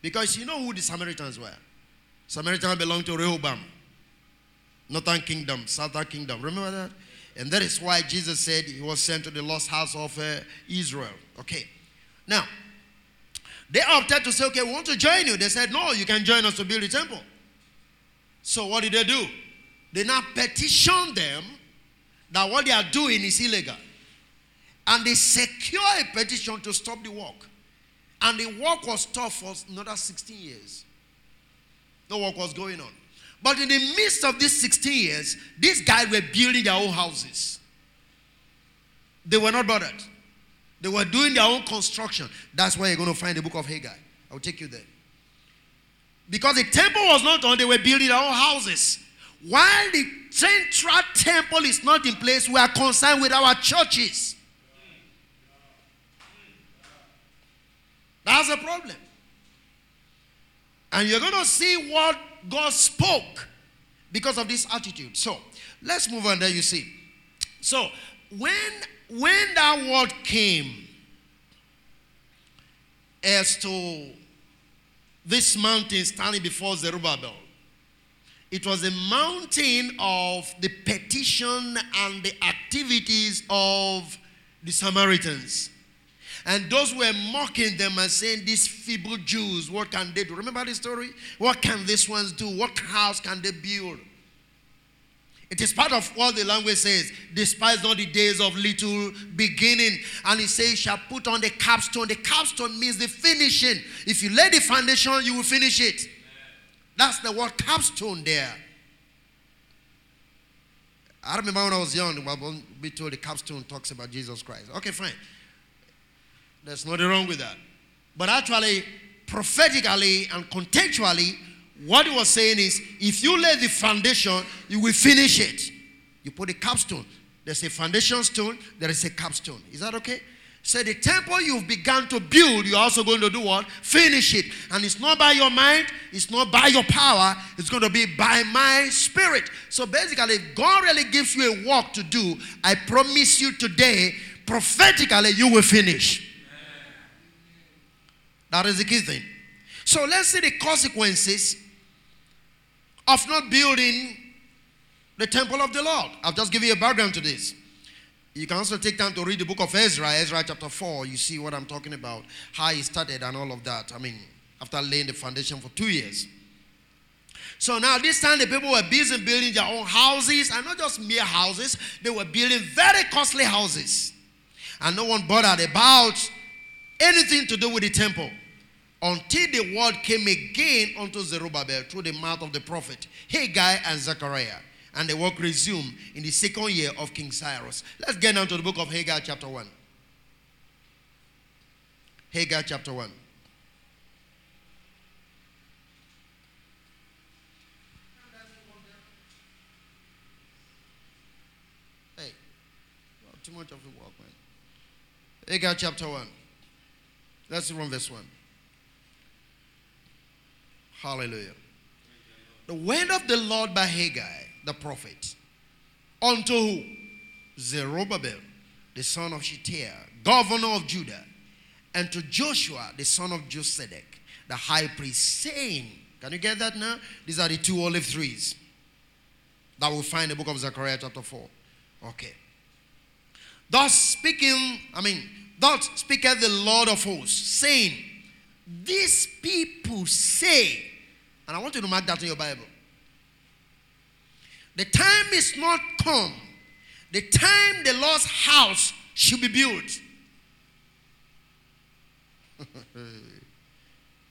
Because you know who the Samaritans were. Samaritans belonged to Rehoboam, Northern Kingdom, Southern Kingdom. Remember that? And that is why Jesus said he was sent to the lost house of uh, Israel. Okay. Now, they opted to say, okay, we want to join you. They said, no, you can join us to build the temple. So what did they do? They now petitioned them that what they are doing is illegal. And they secure a petition to stop the work. And the work was stopped for another 16 years. No work was going on. But in the midst of these 16 years, these guys were building their own houses. They were not bothered. They were doing their own construction. That's why you're going to find the book of Haggai. I'll take you there. Because the temple was not on, they were building their own houses. While the central temple is not in place, we are concerned with our churches. That's a problem. And you're going to see what God spoke because of this attitude. So let's move on there, you see. So when when that word came as to this mountain standing before Zerubbabel, it was a mountain of the petition and the activities of the Samaritans. And those were mocking them and saying, These feeble Jews, what can they do? Remember the story? What can these ones do? What house can they build? It is part of what the language says. Despise not the days of little beginning. And he says, shall put on the capstone. The capstone means the finishing. If you lay the foundation, you will finish it. That's the word capstone there. I remember when I was young, we told the capstone talks about Jesus Christ. Okay, fine. There's nothing wrong with that. But actually, prophetically and contextually, what he was saying is if you lay the foundation, you will finish it. You put a capstone. There's a foundation stone, there is a capstone. Is that okay? So the temple you've begun to build, you're also going to do what? Finish it. And it's not by your mind, it's not by your power, it's going to be by my spirit. So basically, if God really gives you a work to do, I promise you today, prophetically, you will finish. That is the key thing. So let's see the consequences of not building the temple of the Lord. I've just given you a background to this. You can also take time to read the book of Ezra, Ezra chapter 4. You see what I'm talking about, how he started and all of that. I mean, after laying the foundation for two years. So now, this time, the people were busy building their own houses, and not just mere houses, they were building very costly houses. And no one bothered about anything to do with the temple until the word came again unto Zerubbabel through the mouth of the prophet Haggai and Zechariah. And the work resumed in the second year of King Cyrus. Let's get down to the book of Haggai, chapter 1. Haggai, chapter 1. Hey, too much of the work, man. Haggai, chapter 1. Let's read from verse 1. Hallelujah. The word of the Lord by Haggai, the prophet, unto who? Zerubbabel, the son of Shealtiel, governor of Judah, and to Joshua, the son of Josedek, the high priest, saying, Can you get that now? These are the two olive trees that we find in the book of Zechariah, chapter 4. Okay. Thus speaking, I mean, thus speaketh the Lord of hosts, saying, These people say, and I want you to mark that in your Bible. The time is not come. The time the Lord's house should be built.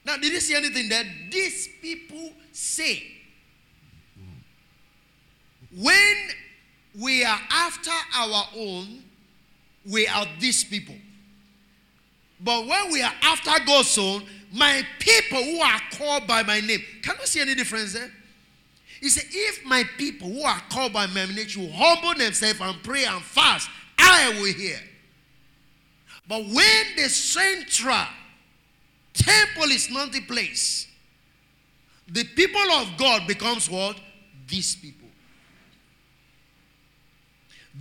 now, did you see anything that these people say? When we are after our own, we are these people. But when we are after God's own, my people who are called by my name. Can you see any difference there? He said, if my people who are called by my name should humble themselves and pray and fast, I will hear. But when the central temple is not the place, the people of God becomes what? These people.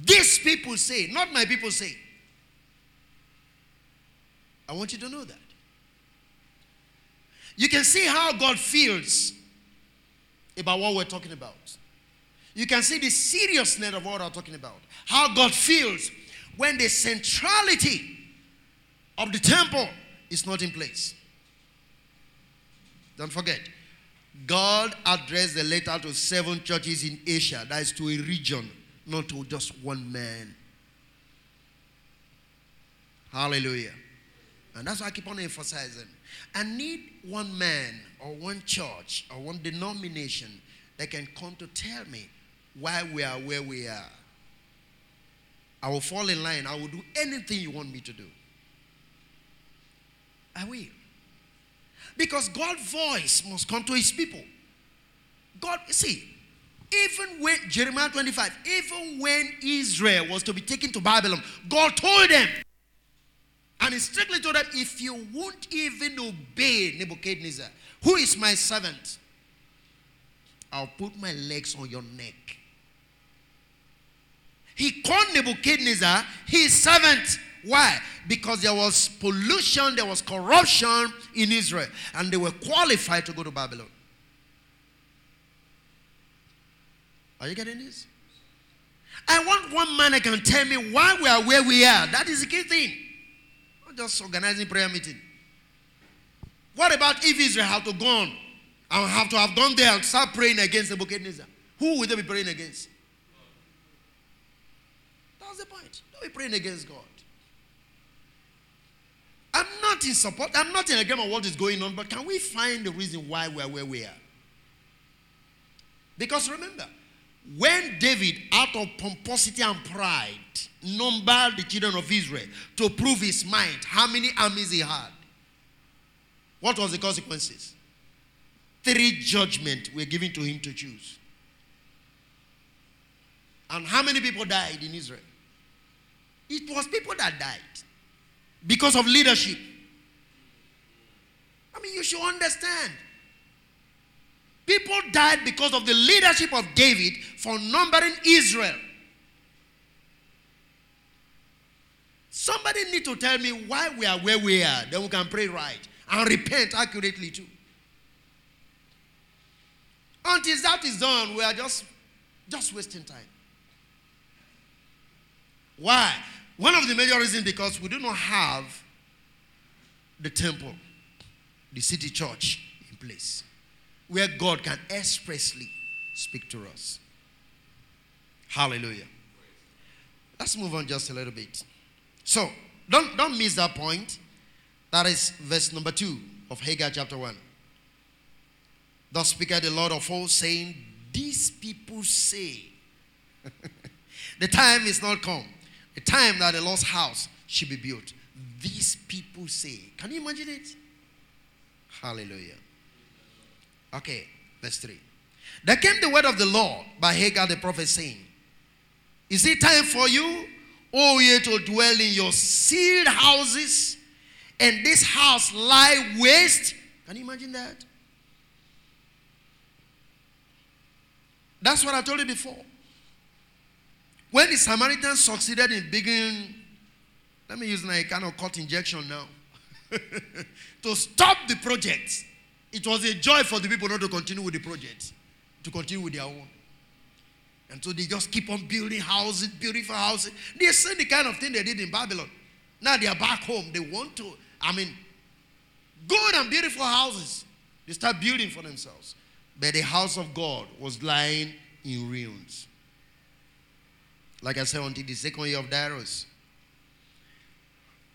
These people say, not my people say. I want you to know that. You can see how God feels about what we're talking about. you can see the seriousness of what I'm talking about. How God feels when the centrality of the temple is not in place. Don't forget, God addressed the letter to seven churches in Asia. That is to a region, not to just one man. Hallelujah. And that's why I keep on emphasizing. I need one man or one church or one denomination that can come to tell me why we are where we are. I will fall in line. I will do anything you want me to do. I will. Because God's voice must come to his people. God, see, even when Jeremiah 25, even when Israel was to be taken to Babylon, God told them, and he strictly told them, if you won't even obey Nebuchadnezzar, who is my servant, I'll put my legs on your neck. He called Nebuchadnezzar his servant. Why? Because there was pollution, there was corruption in Israel, and they were qualified to go to Babylon. Are you getting this? I want one man that can tell me why we are where we are. That is the key thing. Just organizing prayer meeting. What about if Israel had to go on and have to have gone there and start praying against Nebuchadnezzar? Who would they be praying against? That's the point. Don't be praying against God. I'm not in support. I'm not in agreement of what is going on, but can we find the reason why we are where we are? Because remember, when David, out of pomposity and pride, numbered the children of Israel to prove his might, how many armies he had? What was the consequences? Three judgments were given to him to choose. And how many people died in Israel? It was people that died because of leadership. I mean, you should understand. People died because of the leadership of David for numbering Israel. Somebody need to tell me why we are where we are, then we can pray right and repent accurately too. Until that is done, we are just just wasting time. Why? One of the major reasons because we do not have the temple, the city church in place, where God can expressly speak to us. Hallelujah. Let's move on just a little bit. So, don't, don't miss that point. That is verse number 2 of Haggai chapter 1. Thus speaketh the Lord of hosts, saying, These people say, the time is not come the time that the Lord's house should be built. These people say, Can you imagine it? Hallelujah. Okay, verse 3. There came the word of the Lord by Haggai the prophet saying, Is it time for you, O ye, to dwell in your sealed houses, and this house lie waste? Can you imagine that? That's what I told you before. When the Samaritans succeeded in beginning, let me use my kind of cut injection now, to stop the project, it was a joy for the people not to continue with the project, to continue with their own. And so they just keep on building houses, beautiful houses. They same the kind of thing they did in Babylon. Now they are back home. They want to, I mean, good and beautiful houses. They start building for themselves. But the house of God was lying in ruins. Like I said, until the second year of Darius.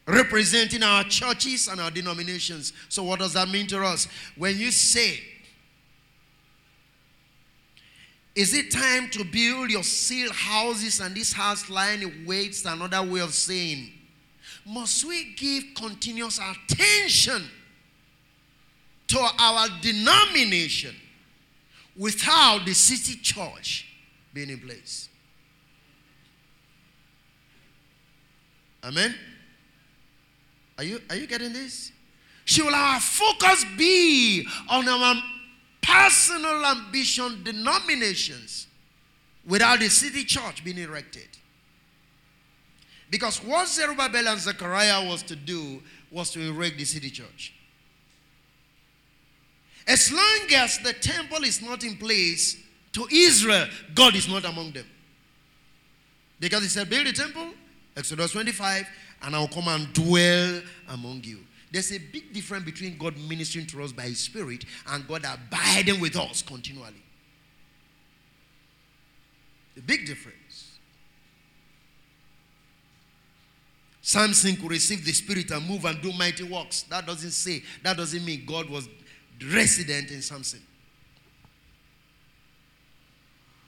Representing our churches and our denominations. So, what does that mean to us? When you say, Is it time to build your sealed houses and this house lying in waits? Another way of saying, must we give continuous attention to our denomination without the city church being in place? Amen? Are you, are you getting this? Should our focus be on our personal ambition denominations without the city church being erected? Because what Zerubbabel and Zechariah was to do was to erect the city church. As long as the temple is not in place to Israel, God is not among them. Because he said, Build a temple, Exodus 25, and I will come and dwell among you. There's a big difference between God ministering to us by His Spirit and God abiding with us continually. A big difference. Samson could receive the Spirit and move and do mighty works. That doesn't say, that doesn't mean God was resident in Samson.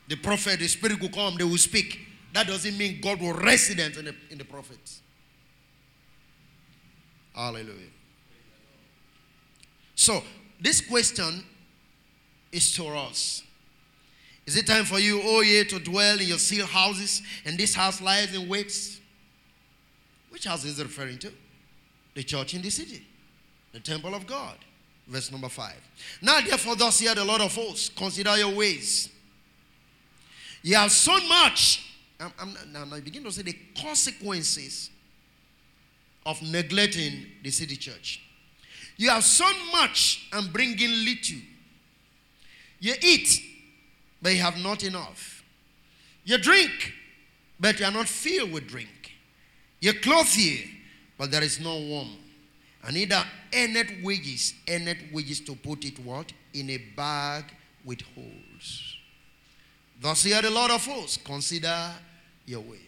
The prophet, the Spirit will come, they will speak. That doesn't mean God will resident in the, in the prophets. Hallelujah. So, this question is to us. Is it time for you, oh yeah, to dwell in your sealed houses, and this house lies in waits? Which house is it referring to? The church in the city, the temple of God. Verse number five. Now, therefore, thus hear the Lord of hosts, consider your ways. You have sown much. I'm, I'm, now, I begin to say the consequences of neglecting the city church. You have sown much and bringing little. You eat, but you have not enough. You drink, but you are not filled with drink. You clothe you, but there is no warm. And neither earned wages, earned wages to put it what? In a bag with holes. Thus hear the Lord of hosts, consider your ways.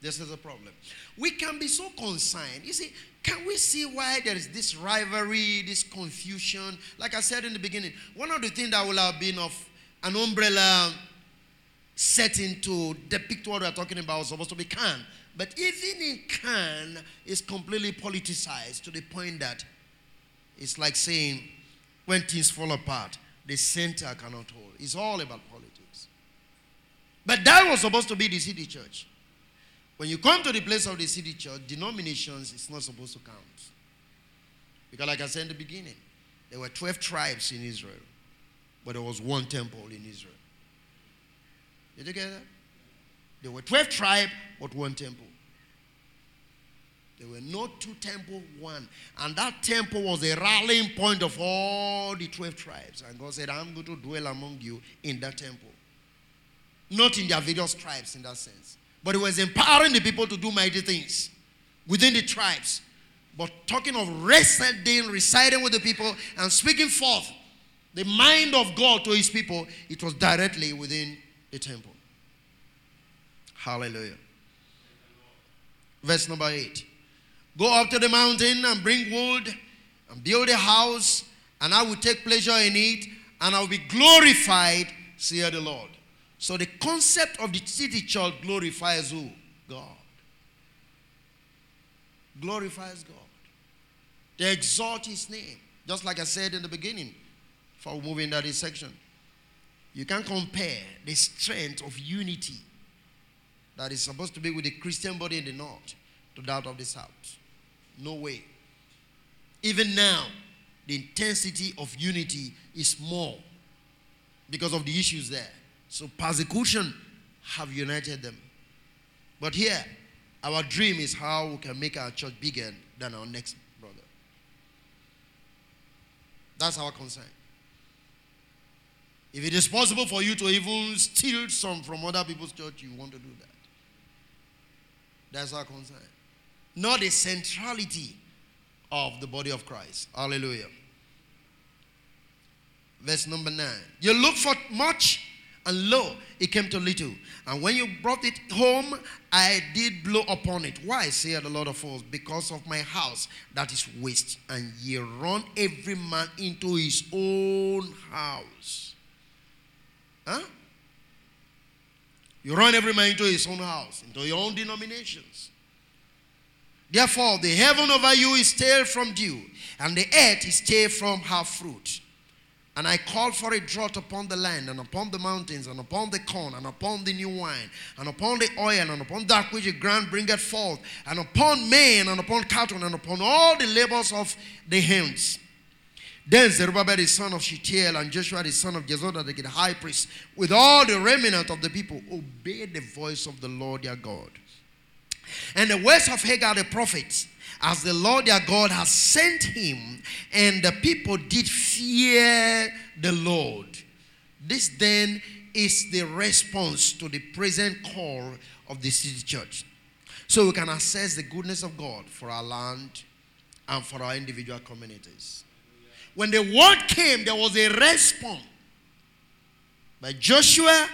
This is a problem. We can be so concerned. You see, can we see why there is this rivalry, this confusion? Like I said in the beginning, one of the things that will have been of an umbrella setting to depict what we're talking about was supposed to be CAN. But even in CAN, it's completely politicized to the point that it's like saying when things fall apart, the center cannot hold. It's all about politics. But that was supposed to be the city church. When you come to the place of the city church, denominations is not supposed to count. Because, like I said in the beginning, there were 12 tribes in Israel, but there was one temple in Israel. Did you get that? There were 12 tribes, but one temple. There were no two temples, one. And that temple was a rallying point of all the 12 tribes. And God said, I'm going to dwell among you in that temple. Not in their various tribes in that sense. But he was empowering the people to do mighty things within the tribes. But talking of residing, residing with the people, and speaking forth the mind of God to his people, it was directly within the temple. Hallelujah. Verse number 8. Go up to the mountain and bring wood and build a house, and I will take pleasure in it, and I will be glorified, saith the Lord. So the concept of the city church glorifies who? God. Glorifies God. They exalt his name. Just like I said in the beginning, move into this section. You can compare the strength of unity that is supposed to be with the Christian body in the north to that of the south. No way. Even now, the intensity of unity is more because of the issues there. So persecution have united them. But here, our dream is how we can make our church bigger than our next brother. That's our concern. If it is possible for you to even steal some from other people's church, you want to do that. That's our concern. Not the centrality of the body of Christ. Hallelujah. Verse number nine. You look for much and lo, it came to little. And when you brought it home, I did blow upon it. Why, said the Lord of hosts? Because of my house that is waste. And ye run every man into his own house. Huh? You run every man into his own house, into your own denominations. Therefore, the heaven over you is stale from dew, and the earth is stale from her fruit. And I call for a drought upon the land, and upon the mountains, and upon the corn, and upon the new wine, and upon the oil, and upon that which the ground bringeth forth, and upon men, and upon cattle, and upon all the labors of the hands. Then Zerubbabel the son of Shealtiel and Joshua the son of Jehozadak the high priest, with all the remnant of the people, obeyed the voice of the Lord their God. And the words of Haggai the prophet, as the Lord their God has sent him, and the people did fear the Lord. This then is the response to the present call of the city church. So we can assess the goodness of God for our land and for our individual communities. When the word came, there was a response by Joshua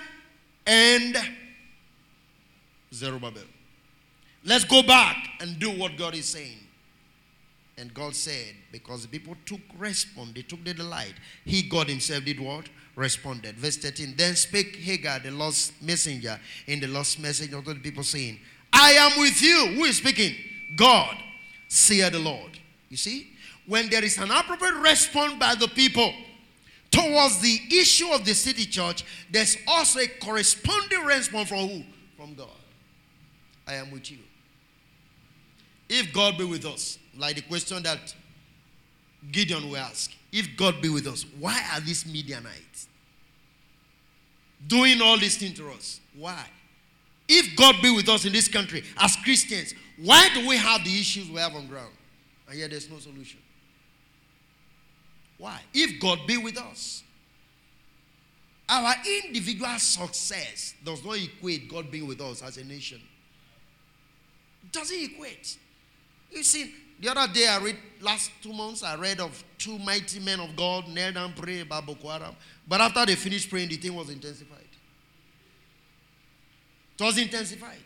and Zerubbabel. Let's go back and do what God is saying. And God said, because the people took response, they took the delight. He, God Himself, did what? Responded. Verse 13. Then spake Haggai, the lost messenger, in the lost message unto the people, saying, I am with you. Who is speaking? God, saith the Lord. You see? When there is an appropriate response by the people towards the issue of the city church, there's also a corresponding response from who? From God. I am with you. If God be with us, like the question that Gideon will ask, if God be with us, why are these Midianites doing all this thing to us? Why? If God be with us in this country as Christians, why do we have the issues we have on ground? And yet there's no solution. Why? If God be with us, our individual success does not equate God being with us as a nation. It doesn't equate. You see, the other day I read, last two months, I read of two mighty men of God knelt down pray about Boko Haram. But after they finished praying, the thing was intensified. It was intensified.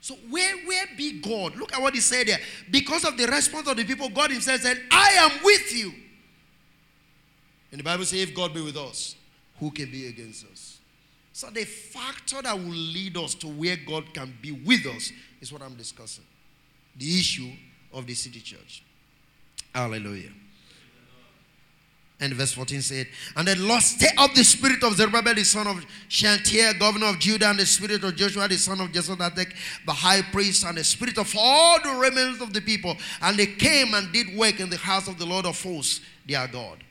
So where, where be God? Look at what he said there. Because of the response of the people, God himself said, I am with you. And the Bible says, if God be with us, who can be against us? So the factor that will lead us to where God can be with us is what I'm discussing the issue of the city church. Hallelujah. And verse 14 said, And the Lord stirred up the spirit of Zerubbabel, the son of Shealtiel, governor of Judah, and the spirit of Joshua, the son of Jehozadak, the high priest, and the spirit of all the remnants of the people. And they came and did work in the house of the Lord of hosts, their God.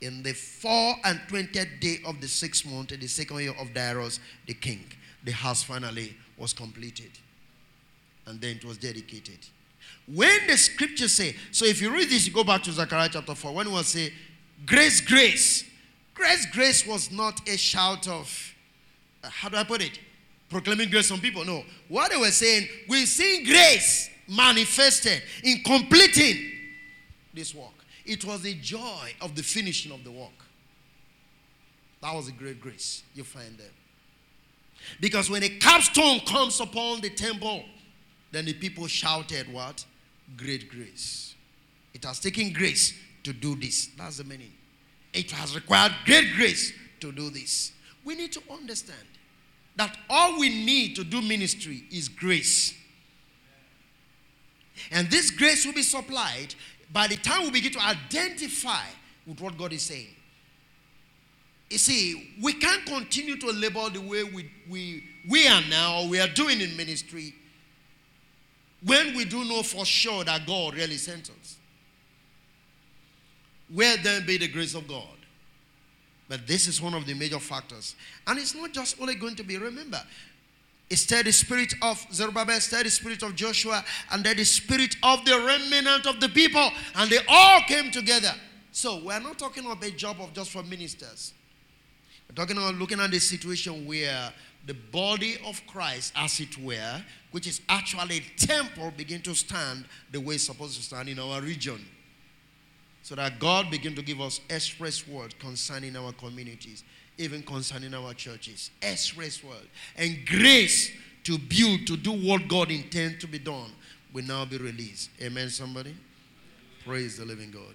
In the four and twentieth day of the sixth month, in the second year of Darius the king, the house finally was completed and then it was dedicated. When the scriptures say, so if you read this, you go back to Zechariah chapter 4, when it was say, grace, grace, grace, grace was not a shout of, uh, how do I put it? Proclaiming grace on people. No. What they were saying, we've seen grace manifested in completing this work. It was the joy of the finishing of the work. That was a great grace you find there. Because when a capstone comes upon the temple, then the people shouted, What? Great grace. It has taken grace to do this. That's the meaning. It has required great grace to do this. We need to understand that all we need to do ministry is grace. And this grace will be supplied by the time we begin to identify with what God is saying. You see, we can't continue to labor the way we, we, we are now, we are doing in ministry, when we do know for sure that God really sent us. Where then be the grace of God? But this is one of the major factors. And it's not just only going to be, remember, it's the spirit of Zerubbabel, it's the spirit of Joshua, and the spirit of the remnant of the people. And they all came together. So we're not talking about a job of just for ministers. We're talking about looking at the situation where the body of Christ, as it were, which is actually a temple, begin to stand the way it's supposed to stand in our region. So that God begin to give us express word concerning our communities, even concerning our churches. Express word. And grace to build, to do what God intends to be done will now be released. Amen, somebody? Praise the living God.